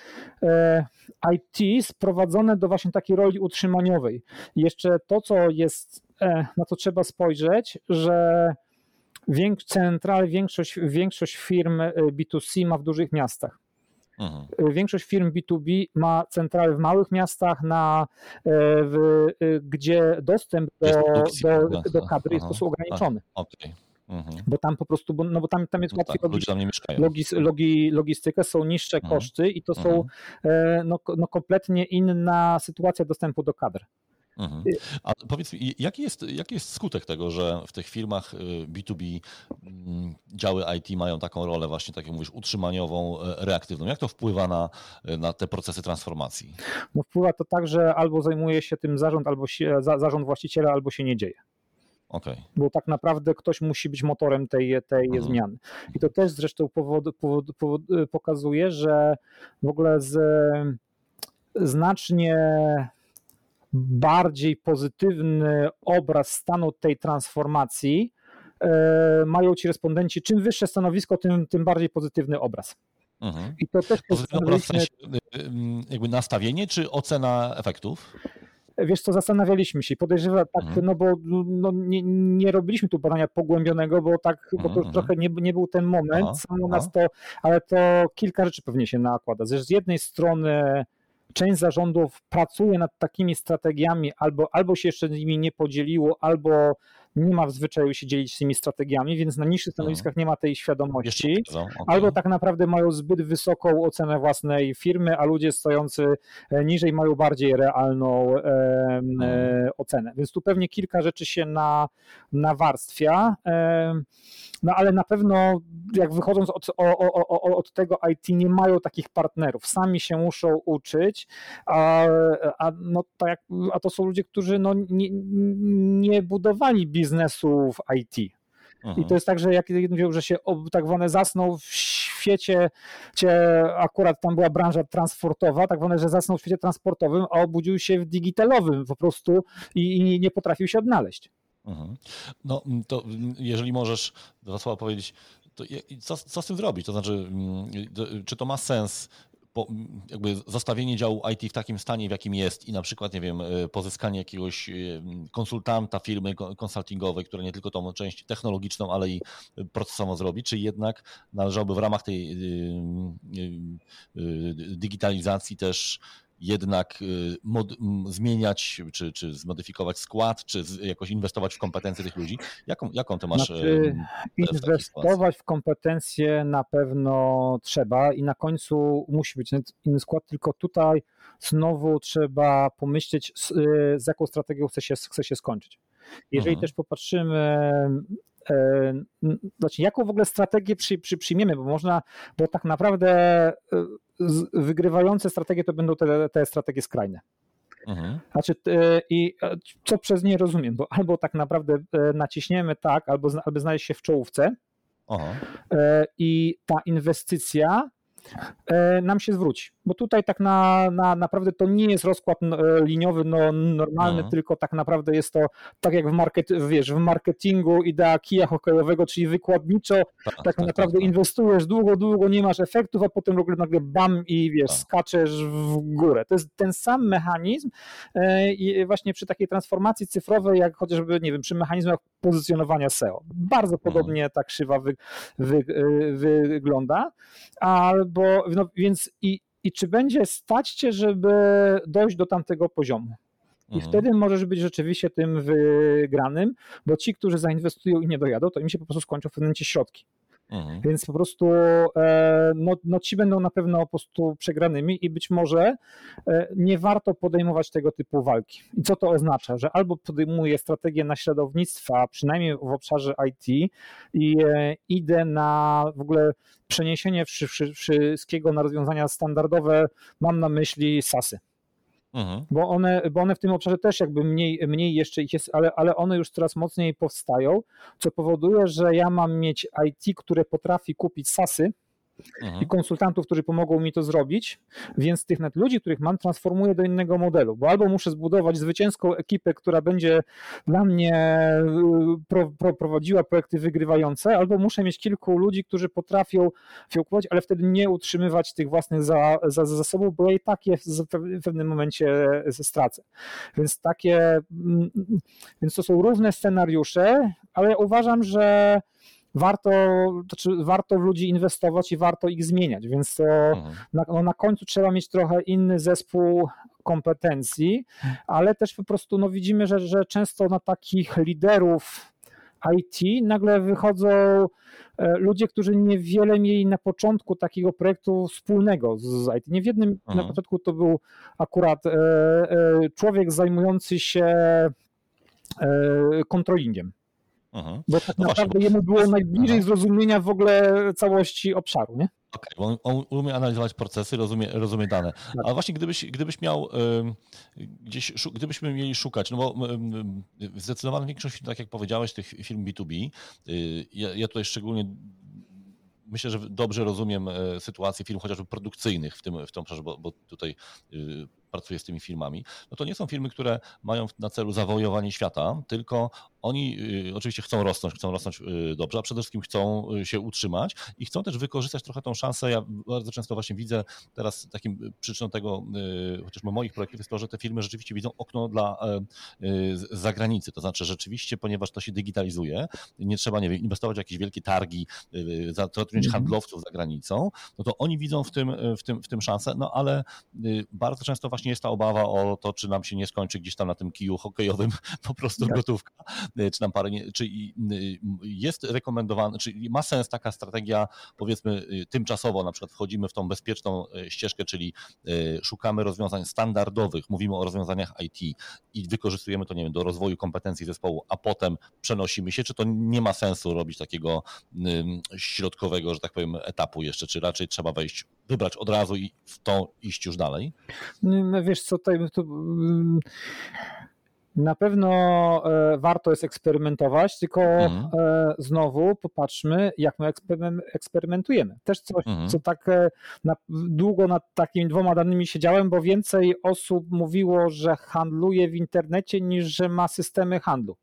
e, IT sprowadzone do właśnie takiej roli utrzymaniowej. I jeszcze to, co jest na to trzeba spojrzeć, że central, większość, większość firm e, B2C ma w dużych miastach. Mhm. E, większość firm B2B ma centrale w małych miastach, na, w, gdzie dostęp do, do, do kadry jest po prostu ograniczony. Tak. Okay. Mhm. Bo tam po prostu, bo, no bo tam, tam jest no łatwiej tak, logis, logi, logistykę, są niższe mhm. koszty i to są mhm. no, no kompletnie inna sytuacja dostępu do kadr. Mhm. A powiedz mi, jaki jest, jaki jest skutek tego, że w tych firmach B2B mm, działy IT mają taką rolę właśnie, tak jak mówisz, utrzymaniową, e, reaktywną? Jak to wpływa na, na te procesy transformacji? No wpływa to tak, że albo zajmuje się tym zarząd, albo się, zarząd właściciela, albo się nie dzieje. Okay. Bo tak naprawdę ktoś musi być motorem tej, tej mhm. zmiany. I to też zresztą powod, powod, powod, pokazuje, że w ogóle z, znacznie bardziej pozytywny obraz stanu tej transformacji e, mają ci respondenci. Czym wyższe stanowisko, tym, tym bardziej pozytywny obraz. Mhm. I to też pozytywny obraz w sensie, y, jakby nastawienie, czy ocena efektów? Wiesz co, zastanawialiśmy się i podejrzewam tak, mhm. no bo no, nie, nie, robiliśmy tu badania pogłębionego, bo tak, bo to mhm. trochę nie, nie był ten moment, samo nas to, ale to kilka rzeczy pewnie się nakłada. Z jednej strony część zarządów pracuje nad takimi strategiami, albo, albo się jeszcze z nimi nie podzieliło, albo nie ma w zwyczaju się dzielić z tymi strategiami, więc na niższych stanowiskach nie ma tej świadomości, albo tak naprawdę mają zbyt wysoką ocenę własnej firmy, a ludzie stojący e, niżej mają bardziej realną e, e, ocenę. Więc tu pewnie kilka rzeczy się na, nawarstwia, e, no ale na pewno jak wychodząc od, o, o, o, od tego IT nie mają takich partnerów, sami się muszą uczyć, a, a, no, tak, a to są ludzie, którzy no, nie, nie budowali biznesu, w IT. I to jest tak, że jak mówią, że się tak zwane zasnął w świecie, gdzie akurat tam była branża transportowa, tak zwane, że zasnął w świecie transportowym, a obudził się w digitalowym po prostu i, i nie potrafił się odnaleźć. Mhm. No to jeżeli możesz dwa słowa powiedzieć, to co, co z tym zrobić? To znaczy, mm, czy to ma sens jakby zostawienie działu IT w takim stanie, w jakim jest i na przykład, nie wiem, e, pozyskanie jakiegoś e, konsultanta firmy konsultingowej, która nie tylko tą część technologiczną, ale i procesową zrobi, czy jednak należałoby w ramach tej digitalizacji też jednak y, mod, zmieniać, czy, czy zmodyfikować skład, czy jakoś inwestować w kompetencje tych ludzi? Jaką, jaką ty masz? Znaczy, inwestować w, kompetencje na pewno trzeba i na końcu musi być inny skład, tylko tutaj znowu trzeba pomyśleć, z, y, z jaką strategią chce się, chce się skończyć. Jeżeli mhm. też popatrzymy znaczy, jaką w ogóle strategię przy, przy, przyjmiemy, bo można, bo tak naprawdę e, wygrywające strategie to będą te, te strategie skrajne. Mhm. Znaczy, e, i e, co przez nie rozumiem, bo albo tak naprawdę e, naciśniemy tak, albo, albo znaleźć się w czołówce Aha. i ta inwestycja nam się zwróci bo tutaj tak na, na naprawdę to nie jest rozkład e, liniowy no, normalny, no. tylko tak naprawdę jest to tak jak w, market, wiesz, w marketingu idea kija hokejowego, czyli wykładniczo, tak, tak, tak naprawdę tak, inwestujesz długo, długo, nie masz efektów, a potem nagle bam i wiesz, tak. skaczesz w górę. To jest ten sam mechanizm e, i właśnie przy takiej transformacji cyfrowej, jak chociażby, nie wiem, przy mechanizmach pozycjonowania SEO. Bardzo mhm. podobnie ta krzywa wy, wy, wy, wygląda, albo, no, więc i i czy będzie stać cię, żeby dojść do tamtego poziomu. I mhm. wtedy możesz być rzeczywiście tym wygranym, bo ci, którzy zainwestują i nie dojadą, to im się po prostu skończą w pewnym momencie środki. Mhm. Więc po prostu e, no, no ci będą na pewno po prostu przegranymi i być może e, nie warto podejmować tego typu walki. I co to oznacza? Że albo podejmuję strategię naśladownictwa, przynajmniej w obszarze IT i e, idę na w ogóle przeniesienie wszystkiego na rozwiązania standardowe, mam na myśli SASy. Mhm. Bo, one, bo one w tym obszarze też jakby mniej, mniej jeszcze ich jest, ale, ale one już coraz mocniej powstają, co powoduje, że ja mam mieć IT, które potrafi kupić SASy, mhm. i konsultantów, którzy pomogą mi to zrobić, więc tych ludzi, których mam, transformuję do innego modelu, bo albo muszę zbudować zwycięską ekipę, która będzie dla mnie y, pro, pro, prowadziła projekty wygrywające, albo muszę mieć kilku ludzi, którzy potrafią fiołkować, ale wtedy nie utrzymywać tych własnych za, za, zasobów, bo ja i tak je w pewnym momencie stracę. Więc takie, mm, więc to są różne scenariusze, ale uważam, że warto, znaczy warto w ludzi inwestować i warto ich zmieniać, więc to mhm. na, no na końcu trzeba mieć trochę inny zespół kompetencji, ale też po prostu no widzimy, że, że często na takich liderów IT nagle wychodzą e, ludzie, którzy niewiele mieli na początku takiego projektu wspólnego z IT. Nie w jednym mhm. na początku to był akurat e, człowiek zajmujący się kontrolingiem. Mhm. Bo tak no naprawdę właśnie, jemu było najbliżej zrozumienia w ogóle całości obszaru, nie? Okej, okay, on, on, umie analizować procesy, rozumie, rozumie dane. Tak. Ale właśnie gdybyś, gdybyś miał y, gdzieś, gdybyśmy mieli szukać, no bo y, zdecydowana większość, tak jak powiedziałeś, tych firm B2B, y, ja, ja tutaj szczególnie myślę, że dobrze rozumiem e, sytuację firm chociażby produkcyjnych w tym, w tym obszarze, bo, bo tutaj y, pracuję z tymi firmami, no to nie są firmy, które mają na celu zawojowanie świata, tylko oni y, oczywiście chcą rosnąć, chcą rosnąć y, dobrze, a przede wszystkim chcą y, się utrzymać i chcą też wykorzystać trochę tą szansę. Ja bardzo często właśnie widzę teraz takim przyczyną tego, chociażby moich projektów jest to, że te firmy rzeczywiście widzą okno dla zagranicy. To znaczy rzeczywiście, ponieważ to się digitalizuje, nie trzeba nie wiem, inwestować w jakieś wielkie targi, zatrudniać mhm. handlowców za granicą, no to oni widzą w tym, w tym, w tym szansę, no ale bardzo często właśnie jest ta obawa o to, czy nam się nie skończy gdzieś tam na tym kiju hokejowym po prostu tak. gotówka, czy nam parę, czy y, jest rekomendowane, czy ma sens taka strategia, powiedzmy y, tymczasowo, na przykład wchodzimy w tą bezpieczną ścieżkę, czyli szukamy rozwiązań standardowych, mówimy o rozwiązaniach IT i wykorzystujemy to, nie wiem, do rozwoju kompetencji zespołu, a potem przenosimy się, czy to nie ma sensu robić takiego środkowego, że tak powiem, etapu jeszcze, czy raczej trzeba wejść, wybrać od razu i w to iść już dalej? No wiesz co, tutaj to, mm, na pewno e, warto jest eksperymentować, tylko mhm. E, znowu popatrzmy, jak my eksperymentujemy. Też coś, mhm. co tak e, na, długo nad takimi dwoma danymi siedziałem, bo więcej osób mówiło, że handluje w internecie niż że ma systemy handlu.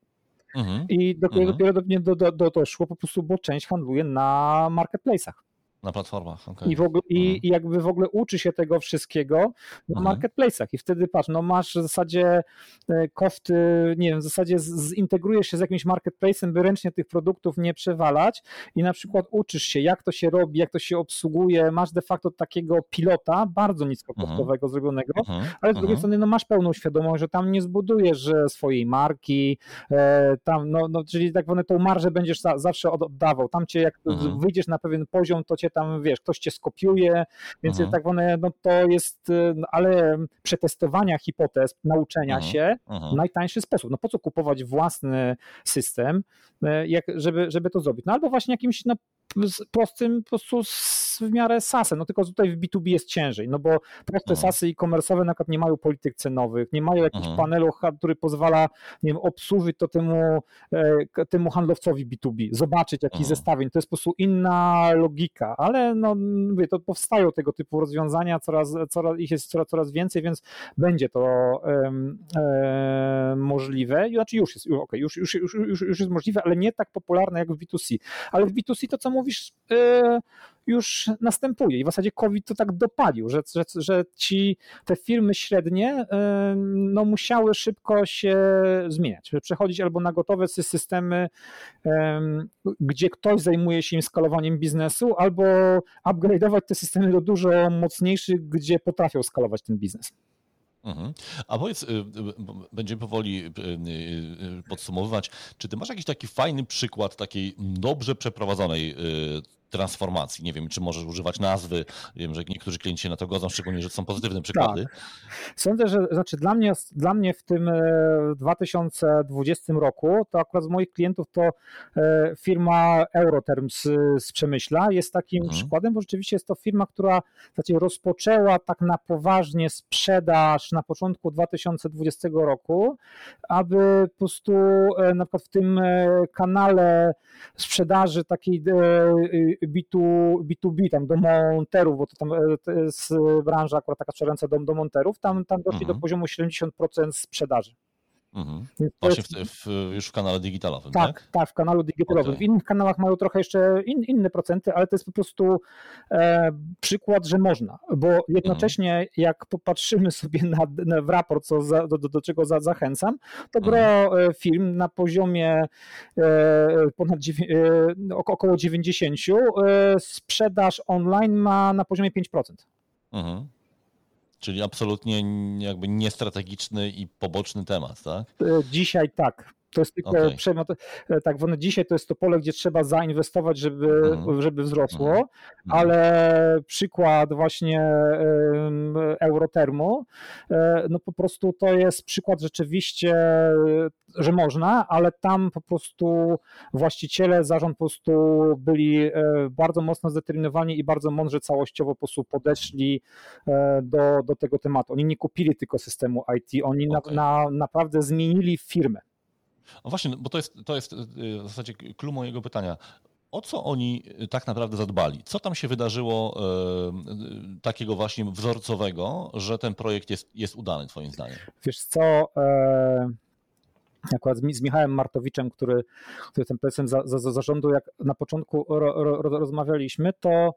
Mhm. I dopiero, mhm. dopiero do mnie do, do, do, doszło po prostu, bo część handluje na marketplace'ach. Na platformach. Okay. I, w ogóle, i, mhm. i, jakby w ogóle uczy się tego wszystkiego na mhm. marketplace'ach. I wtedy patrz, no masz w zasadzie e, koszty, nie wiem, w zasadzie zintegrujesz się z jakimś marketplace'em, by ręcznie tych produktów nie przewalać i na przykład uczysz się, jak to się robi, jak to się obsługuje. Masz de facto takiego pilota, bardzo niskokosztowego mhm. zrobionego, mhm. ale z drugiej mhm. strony no masz pełną świadomość, że tam nie zbudujesz swojej marki, e, tam, no, no czyli tak zwane tą marżę będziesz zawsze oddawał. Tam cię, jak mhm. wyjdziesz na pewien poziom, to cię tam, wiesz, ktoś cię skopiuje, więc mhm. tak zwane, no to jest, y, no, ale przetestowania hipotez, nauczenia mhm. się, mhm. najtańszy sposób. No po co kupować własny system, y, jak, żeby, żeby to zrobić? No albo właśnie jakimś no, prostym po prostu w miarę sasem, no tylko tutaj w B2B jest ciężej, no bo proste mhm. sasy e-commerce'owe na przykład nie mają polityk cenowych, nie mają jakiegoś mhm. panelu, który pozwala, nie wiem, obsłużyć to temu, e, temu handlowcowi B2B, zobaczyć jaki mhm. zestawień, to jest po prostu inna logika, ale no mówię, to powstają tego typu rozwiązania, coraz, coraz ich jest coraz, coraz więcej, więc będzie to um, um, możliwe, znaczy już jest, okay, już, już, już, już, już jest możliwe, ale nie tak popularne jak w B2C, ale w B2C to co mówisz, e, już następuje i w zasadzie COVID to tak dopalił, że, że, że ci te firmy średnie e, no, musiały szybko się zmieniać, przechodzić albo na gotowe systemy, gdzie ktoś zajmuje się im skalowaniem biznesu, albo upgrade'ować te systemy do dużo mocniejszych, gdzie potrafią skalować ten biznes. Mhm. A powiedz, y, y, będziemy powoli y, podsumowywać, czy ty masz jakiś taki fajny przykład takiej dobrze przeprowadzonej transformacji. Nie wiem, czy możesz używać nazwy. Wiem, że niektórzy klienci się na to godzą, szczególnie, że są pozytywne przykłady. Tak. Sądzę, że znaczy dla mnie, dla mnie w tym 2020 e, roku, to akurat z moich klientów to e, firma Euroterm z, z Przemyśla jest takim mhm. przykładem, bo rzeczywiście jest to firma, która znaczy rozpoczęła tak na poważnie sprzedaż na początku 2020 roku, aby po prostu e, na przykład w tym kanale sprzedaży takiej B2, B2B, tam do monterów, bo to tam e, to jest branża akurat taka sprzedająca do, do monterów, tam, tam doszli mhm. do poziomu 70% sprzedaży. Mhm. Właśnie w, w, już w kanale digitalowym, tak? Tak, tak w kanalu digitalowym. Okay. W innych kanałach mają trochę jeszcze in, inne procenty, ale to jest po prostu e, przykład, że można, bo jednocześnie mhm. jak popatrzymy sobie na, na, w raport, co za, do, do, czego za, zachęcam, to gro mhm. E, film na poziomie e, ponad e, około 90, e, sprzedaż online ma na poziomie 5%. Mhm. Czyli absolutnie jakby niestrategiczny i poboczny temat, tak? E, dzisiaj tak. To jest tylko okay. przedmiot, e, tak zwane dzisiaj to jest to pole, gdzie trzeba zainwestować, żeby, mm. żeby wzrosło, mm. ale przykład właśnie Eurotermu, e, no po prostu to jest przykład rzeczywiście, że można, ale tam po prostu właściciele, zarząd po prostu byli e, bardzo mocno zdeterminowani i bardzo mądrze całościowo po prostu podeszli do, do tego tematu. Oni nie kupili tylko systemu IT, oni okay. na, na, naprawdę zmienili firmę. No właśnie, bo to jest, to jest y, w zasadzie clue mojego pytania. O co oni y, tak naprawdę zadbali? Co tam się wydarzyło e, takiego właśnie wzorcowego, że ten projekt jest, jest udany, Twoim zdaniem? Wiesz co? E, akurat z, Michałem Martowiczem, który, który ten prezesem za, za zarządu, jak na początku ro, ro, rozmawialiśmy, to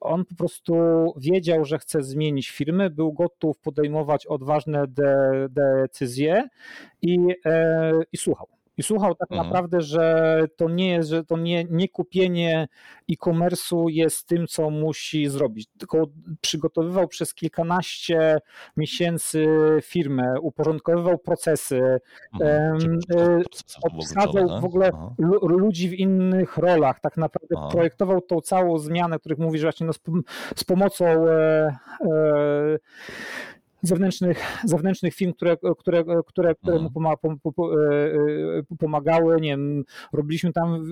on po prostu wiedział, że chce zmienić firmy, był gotów podejmować odważne de, decyzje i, e, i słuchał i słuchał tak mhm. naprawdę, że to nie jest, że to nie, nie kupienie e-commerce'u jest tym, co musi zrobić, tylko przygotowywał przez kilkanaście miesięcy firmę, uporządkowywał procesy, mhm. obsadzał w ogóle Aha. ludzi w innych rolach, tak naprawdę Aha. projektował tą całą zmianę, których mówisz właśnie no, z, z pomocą e, e, zewnętrznych, zewnętrznych firm, które, które, które, które mu mhm. e, e, pomagały, nie wiem, robiliśmy tam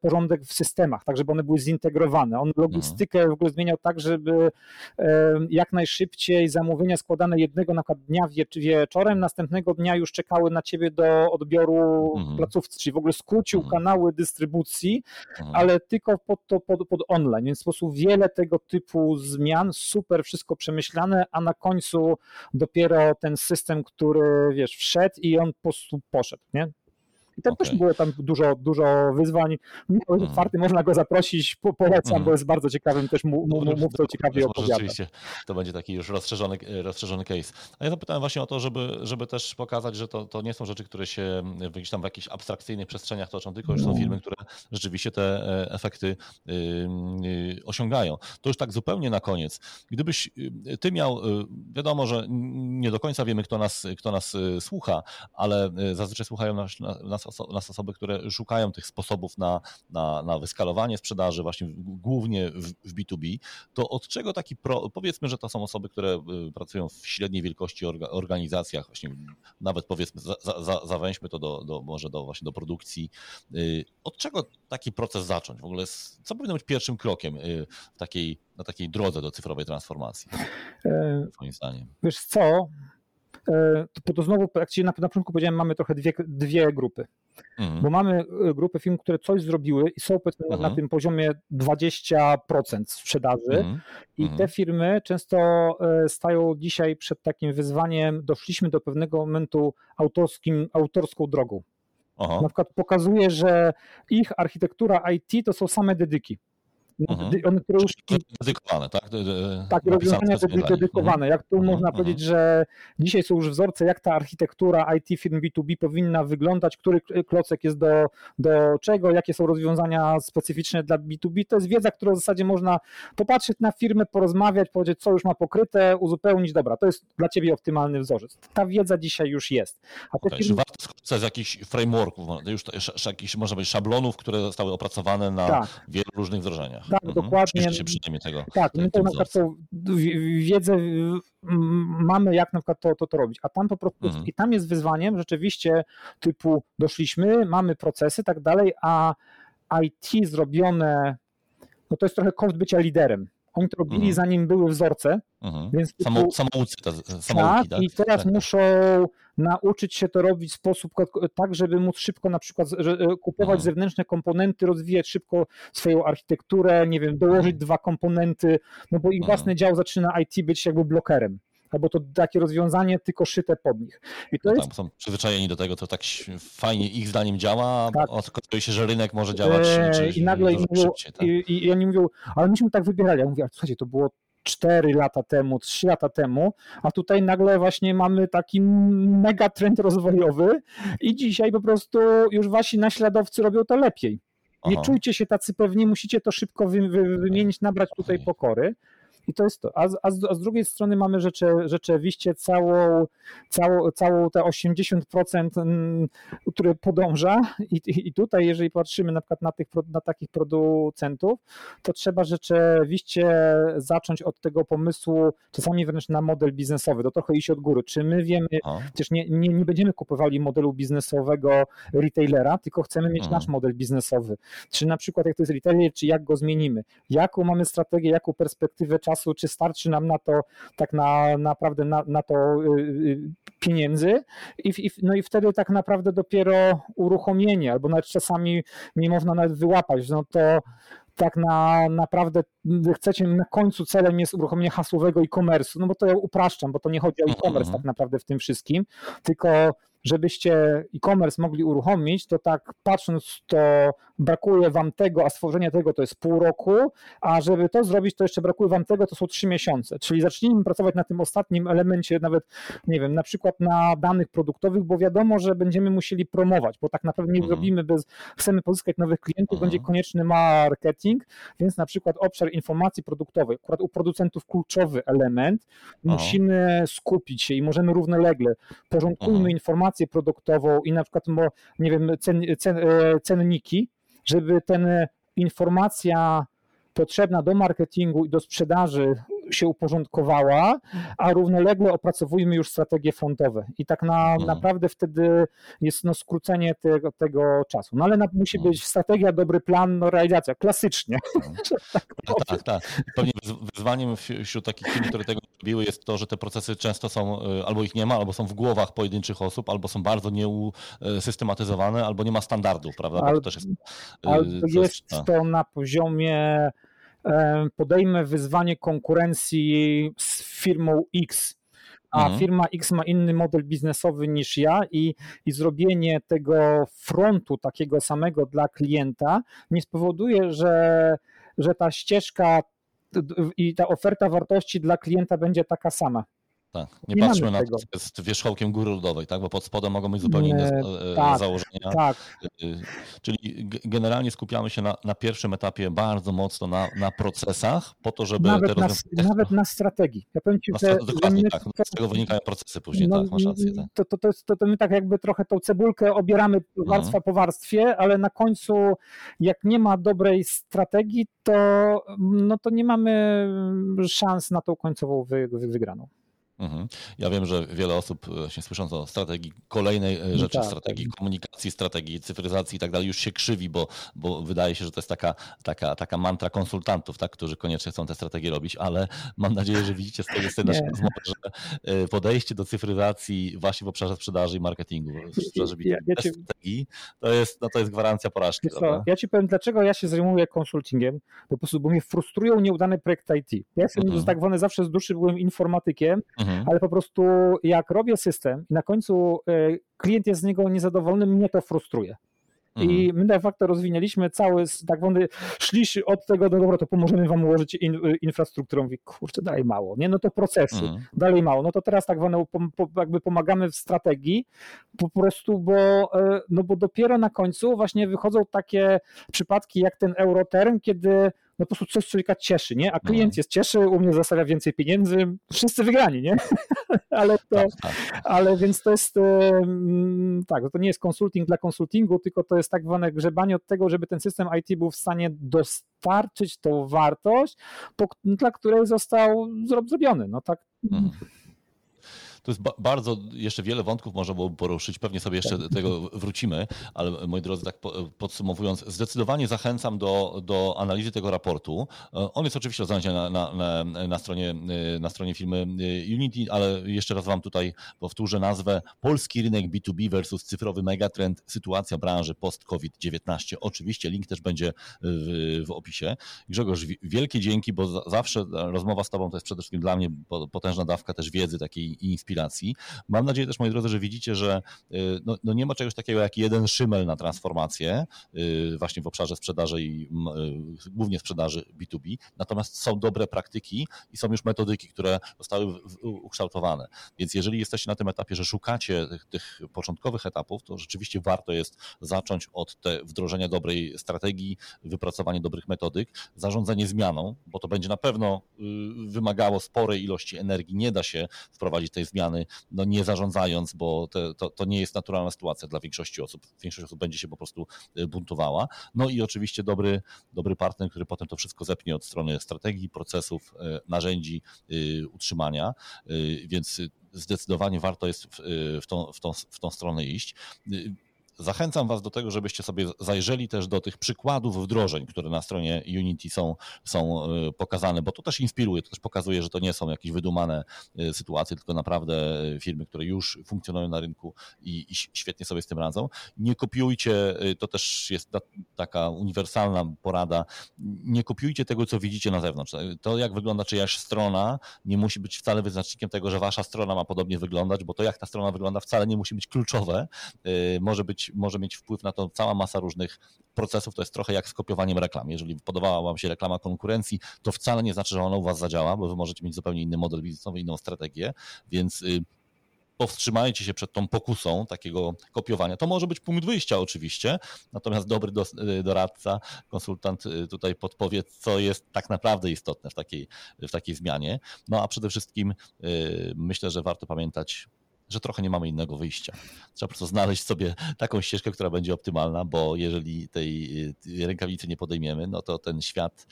porządek w systemach, tak żeby one były zintegrowane. On logistykę w ogóle zmieniał tak, żeby e, jak najszybciej zamówienia składane jednego na przykład dnia wieczorem, następnego dnia już czekały na ciebie do odbioru mhm. placówce, czyli w ogóle skrócił mhm. kanały dystrybucji, ale tylko pod, to, pod, pod online, więc w sposób wiele tego typu zmian, super wszystko przemyślane, a na końcu dopiero ten system, który wiesz, wszedł i on po prostu poszedł, nie? I tam okay. też było tam dużo, dużo wyzwań. Michał jest mm. otwarty, można go zaprosić, po, polecam, mm. bo jest bardzo ciekawym też mu, mu, mówcą, ciekawie opowiada. Rzeczywiście to będzie taki już rozszerzony, rozszerzony case. A ja zapytałem właśnie o to, żeby, żeby też pokazać, że to, to nie są rzeczy, które się gdzieś tam w jakichś abstrakcyjnych przestrzeniach toczą, tylko już są no. firmy, które rzeczywiście te e, efekty yy, osiągają. To już tak zupełnie na koniec. Gdybyś y, ty miał, y, wiadomo, że nie do końca wiemy, kto nas, kto nas y, słucha, ale zazwyczaj słuchają nas, nas nas osoby, które szukają tych sposobów na, na, na wyskalowanie sprzedaży, właśnie głównie w, w B2B, to od czego taki, pro, powiedzmy, że to są osoby, które y, pracują w średniej wielkości orga, organizacjach, właśnie nawet powiedzmy, za, za, zawęźmy to do, do, może do, właśnie do produkcji. Y, od czego taki proces zacząć? W ogóle co powinno być pierwszym krokiem y, w takiej, na takiej drodze do cyfrowej transformacji? E, Twoim zdaniem. Wiesz co, to, to znowu, jak ci na, na początku powiedziałem, mamy trochę dwie, dwie grupy. Mhm. Bo mamy e, grupę firm, które coś zrobiły i są powiedzmy mhm. na tym poziomie 20% sprzedaży mhm. i te mhm. firmy często e, stają dzisiaj przed takim wyzwaniem, doszliśmy do pewnego momentu autorskim, autorską drogą. Aha. Na przykład pokazuje, że ich architektura IT to są same dedyki. Mhm. One dedykowane, tak? Tak, rozwiązania dedykowane. Mhm. Jak tu mhm. można powiedzieć, że dzisiaj są już wzorce, jak ta architektura IT firm B2B powinna wyglądać, który klocek jest do, do czego, jakie są rozwiązania specyficzne dla B2B. To jest wiedza, którą w zasadzie można popatrzeć na firmę, porozmawiać, powiedzieć, co już ma pokryte, uzupełnić. Dobra, to jest dla ciebie optymalny wzorzec. Ta wiedza dzisiaj już jest. A okay, firmy... Warto skorzystać z jakichś frameworków, już jakichś, może być szablonów, które zostały opracowane na tak. wielu różnych wdrożeniach. Tak, mhm. dokładnie. się tego. Tak, my to na przykład tą wiedzę mamy, jak na przykład to, to, to robić, a tam po prostu, mhm. i tam jest wyzwaniem rzeczywiście typu doszliśmy, mamy procesy, tak dalej, a IT zrobione, no to jest trochę koszt bycia liderem. Oni to robili mhm. zanim były wzorce. Mhm. Więc typu, Samo, samoucy, ta, samouki, tak, I teraz tak. muszą nauczyć się to robić w sposób tak, żeby móc szybko na przykład e, kupować mhm. zewnętrzne komponenty, rozwijać szybko swoją architekturę, nie wiem, dołożyć mhm. dwa komponenty, no bo ich mhm. własny dział zaczyna IT być jakby blokerem albo to takie rozwiązanie tylko szyte pod nich. I to no jest... są przyzwyczajeni do tego, to tak fajnie ich zdaniem działa, tak. okazuje się, że rynek może działać eee, I nagle i, mówią, szybciej, tak? i, i, oni mówią, ale myśmy tak wybierali. Ja mówię, a słuchajcie, to było 4 lata temu, 3 lata temu, a tutaj nagle właśnie mamy taki mega trend rozwojowy i dzisiaj po prostu już wasi naśladowcy robią to lepiej. Nie Aha. czujcie się tacy pewni, musicie to szybko wy, wy, wymienić, nabrać tutaj pokory. I to jest to. A, a, z, a z drugiej strony mamy rzeczy, rzeczywiście całą, całą, całą te 80%, mm, które podąża i, i tutaj, jeżeli patrzymy na przykład na, tych, na takich producentów, to trzeba rzeczywiście zacząć od tego pomysłu, czasami wręcz na model biznesowy, to trochę iść od góry. Czy my wiemy, przecież nie, nie, nie będziemy kupowali modelu biznesowego retailera, tylko chcemy mieć nasz model biznesowy. Czy na przykład jak to jest retailer, czy jak go zmienimy? Jaką mamy strategię, jaką perspektywę czasu, czy starczy nam na to tak na, naprawdę na, na to y, y, pieniędzy. I, i, no i wtedy tak naprawdę dopiero uruchomienie, albo nawet czasami nie można nawet wyłapać, no to tak na, naprawdę chcecie, na końcu celem jest uruchomienie hasłowego e-commerce, no bo to ja upraszczam, bo to nie chodzi o e-commerce tak naprawdę w tym wszystkim, tylko żebyście e-commerce mogli uruchomić, to tak patrząc, to brakuje wam tego, a stworzenie tego to jest pół roku, a żeby to zrobić, to jeszcze brakuje wam tego, to są trzy miesiące. Czyli zacznijmy pracować na tym ostatnim elemencie, nawet, nie wiem, na przykład na danych produktowych, bo wiadomo, że będziemy musieli promować, bo tak naprawdę nie mhm. zrobimy bez, chcemy pozyskać nowych klientów, mhm. będzie konieczny marketing, więc na przykład obszar informacji produktowej, akurat u producentów kluczowy element, musimy skupić się i możemy równolegle, porządkujmy mhm. informacje, informację produktową i na przykład, nie wiem, cen, cen, e, cenniki, żeby ten informacja potrzebna do marketingu i do sprzedaży się uporządkowała, a równolegle opracowujmy już strategie frontowe. I tak na, mhm. naprawdę wtedy jest no, skrócenie tego, tego czasu. No ale na, musi mhm. być strategia, dobry plan, no, realizacja, klasycznie. Mhm. tak, tak, tak. Pewnie wyzwaniem wśród takich firm, które tego robiły, jest to, że te procesy często są, y, albo ich nie ma, albo są w głowach pojedynczych osób, albo są bardzo nieusystematyzowane, albo nie ma standardów, prawda? Albo, to też jest, y, albo jest to na poziomie podejmę wyzwanie konkurencji z firmą X, a mhm. firma X ma inny model biznesowy niż ja i, i zrobienie tego frontu takiego samego dla klienta nie spowoduje, że, że ta ścieżka i ta oferta wartości dla klienta będzie taka sama. Tak, nie, nie patrzmy na to, jest wierzchołkiem góry lodowej, tak? bo pod spodem mogą być zupełnie inne e, tak, założenia. Tak. E, czyli generalnie skupiamy się na, na pierwszym etapie bardzo mocno na, na procesach, po to, żeby nawet, na, nawet na strategii. Ja powiem ci, że, dokładnie że tak, no, z tego wynikają procesy później, no, tak, masz rację. Tak. To, to, to, jest, to, to my tak jakby trochę tą cebulkę obieramy warstwa mhm. po warstwie, ale na końcu jak nie ma dobrej strategii, to, no to nie mamy szans na tą końcową wy, wy, wygraną. Mhm. Ja wiem, że wiele osób właśnie słysząc o strategii kolejnej e, no rzeczy, tak, strategii tak. komunikacji, strategii cyfryzacji i tak dalej, już się krzywi, bo, bo wydaje się, że to jest taka, taka, taka mantra konsultantów, tak, którzy koniecznie chcą te strategie robić, ale mam nadzieję, że widzicie z tego z naszej rozmowy, że e, podejście do cyfryzacji właśnie w obszarze sprzedaży i marketingu, sprzedaży ja, ja ci... strategii, to jest, no to jest gwarancja porażki. Co, ja ci powiem, dlaczego ja się zajmuję konsultingiem, po prostu, bo mnie frustrują nieudane projekty IT. Ja jestem mhm. tak zwany zawsze z duszy byłem informatykiem, mhm mhm. ale po prostu jak robię system i na końcu e, klient jest z niego niezadowolony, mnie to frustruje. I mhm. my de facto rozwinęliśmy cały, tak zwany, szli od tego, no dobra, to pomożemy wam ułożyć in, e, infrastrukturę. Mówi, kurczę, dalej mało, nie? No to procesy, mhm. dalej mało. No to teraz tak zwane, jakby pomagamy w strategii, po prostu, bo, e, no bo dopiero na końcu właśnie wychodzą takie przypadki jak ten Euroterm, kiedy no po prostu coś człowieka cieszy, nie? A klient no. jest cieszy, u mnie zostawia więcej pieniędzy, wszyscy wygrani, nie? ale to, tak, tak. ale więc to jest tak, to nie jest konsulting dla konsultingu, tylko to jest tak zwane grzebanie od tego, żeby ten system IT był w stanie dostarczyć tą wartość, dla której został zrobiony, no tak. Mhm. To jest ba bardzo, jeszcze wiele wątków można byłoby poruszyć, pewnie sobie jeszcze do tego wrócimy, ale moi drodzy, tak podsumowując, zdecydowanie zachęcam do, do analizy tego raportu. E, on jest oczywiście do na, na, na, na, stronie, e, na stronie firmy e, Unity, ale jeszcze raz Wam tutaj powtórzę nazwę Polski rynek B2B versus cyfrowy megatrend, sytuacja branży post-COVID-19. Oczywiście link też będzie w, w opisie. Grzegorz, wielkie dzięki, bo zawsze rozmowa z Tobą to jest przede wszystkim dla mnie potężna dawka też wiedzy, takiej inspiracji Mam nadzieję też, moi drodzy, że widzicie, że no, no nie ma czegoś takiego jak jeden szymel na transformację właśnie w obszarze sprzedaży i głównie sprzedaży B2B, natomiast są dobre praktyki i są już metodyki, które zostały ukształtowane. Więc jeżeli jesteście na tym etapie, że szukacie tych, tych początkowych etapów, to rzeczywiście warto jest zacząć od te wdrożenia dobrej strategii, wypracowanie dobrych metodyk, zarządzanie zmianą, bo to będzie na pewno y, wymagało sporej ilości energii. Nie da się wprowadzić tej zmiany, no nie zarządzając, bo te, to, to nie jest naturalna sytuacja dla większości osób. Większość osób będzie się po prostu y, buntowała. No i oczywiście dobry, dobry partner, który potem to wszystko zepnie od strony strategii, procesów, y, narzędzi utrzymania, więc zdecydowanie warto jest w, tą, w, tą, w tą stronę iść. Zachęcam Was do tego, żebyście sobie zajrzeli też do tych przykładów wdrożeń, które na stronie Unity są, są e, pokazane, bo to też inspiruje, to też pokazuje, że to nie są jakieś wydumane e, sytuacje, tylko naprawdę firmy, które już funkcjonują na rynku i, i świetnie sobie z tym radzą. Nie kopiujcie, to też jest taka uniwersalna porada, nie kopiujcie tego, co widzicie na zewnątrz. To, jak wygląda czyjaś strona, nie musi być wcale wyznacznikiem tego, że Wasza strona ma podobnie wyglądać, bo to, jak ta strona wygląda, wcale nie musi być kluczowe. Może być może mieć wpływ na to cała masa różnych procesów. To jest trochę jak z kopiowaniem reklam. Jeżeli podobała Wam się reklama konkurencji, to wcale nie znaczy, że ona u Was zadziała, bo Wy możecie mieć zupełnie inny model biznesowy, inną strategię, więc y, powstrzymajcie się przed tą pokusą takiego kopiowania. To może być punkt wyjścia oczywiście, natomiast dobry y, doradca, konsultant y, tutaj podpowie, co jest tak naprawdę istotne w takiej, w takiej zmianie. No a przede wszystkim myślę, że warto pamiętać że trochę nie mamy innego wyjścia. Trzeba po prostu znaleźć sobie taką ścieżkę, która będzie optymalna, bo jeżeli tej rękawicy nie podejmiemy, no to ten świat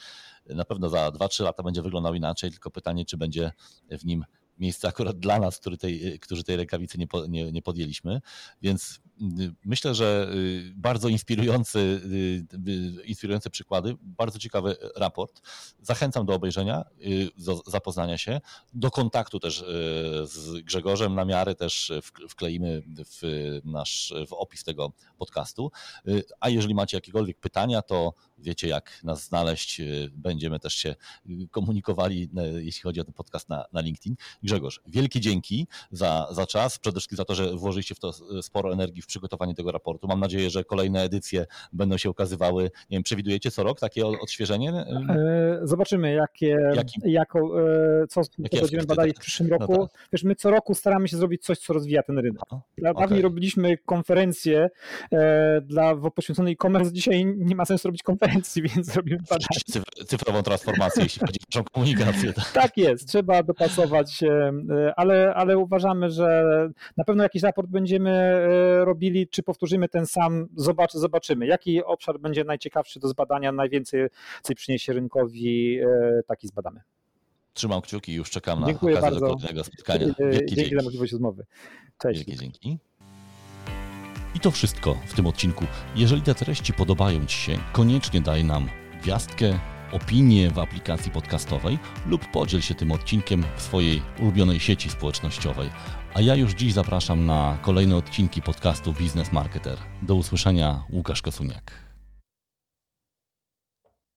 na pewno za 2-3 lata będzie wyglądał inaczej, tylko pytanie, czy będzie w nim miejsce akurat dla nas, który tej, którzy tej rękawicy nie, nie, nie podjęliśmy. Więc y, myślę, że y, bardzo inspirujący, y, inspirujące przykłady, bardzo ciekawy raport. Zachęcam do obejrzenia, do zapoznania się, do kontaktu też z Grzegorzem na miarę też wkleimy w nasz w opis tego podcastu. A jeżeli macie jakiekolwiek pytania, to wiecie jak nas znaleźć. Będziemy też się komunikowali, jeśli chodzi o ten podcast na, na LinkedIn. Grzegorz, wielkie dzięki za, za czas, przede wszystkim za to, że włożyliście w to sporo energii w przygotowanie tego raportu. Mam nadzieję, że kolejne edycje będą się ukazywały, nie wiem, przewidujecie co rok takie odświeżenie? E, zobaczymy, jakie, jako, e, co jakie będziemy badali w przyszłym no roku. No tak. Wiesz, my co roku staramy się zrobić coś, co rozwija ten rynek. Dawniej okay. robiliśmy konferencje e, dla poświęcone e-commerce, dzisiaj nie ma sensu robić konferencji, więc robimy badania. Cyfrową transformację, jeśli chodzi o komunikację. Tak. tak jest, trzeba dopasować ale, ale uważamy, że na pewno jakiś raport będziemy e, robili, czy powtórzymy ten sam, zobacz, zobaczymy, jaki obszar będzie najciekawszy do zbadania, najwięcej przyniesie rynkowi, e, taki zbadamy. Trzymam kciuki i już czekam na Dziękuję okazję bardzo. do kolejnego spotkania. Wielkie dzięki, dzięki za możliwość rozmowy. Cześć. Wielkie dzięki. I to wszystko w tym odcinku. Jeżeli te treści podobają Ci się, koniecznie daj nam gwiazdkę, opinię w aplikacji podcastowej lub podziel się tym odcinkiem w swojej ulubionej sieci społecznościowej. A ja już dziś zapraszam na kolejne odcinki podcastu Business Marketer. Do usłyszenia, Łukasz Kosuniak.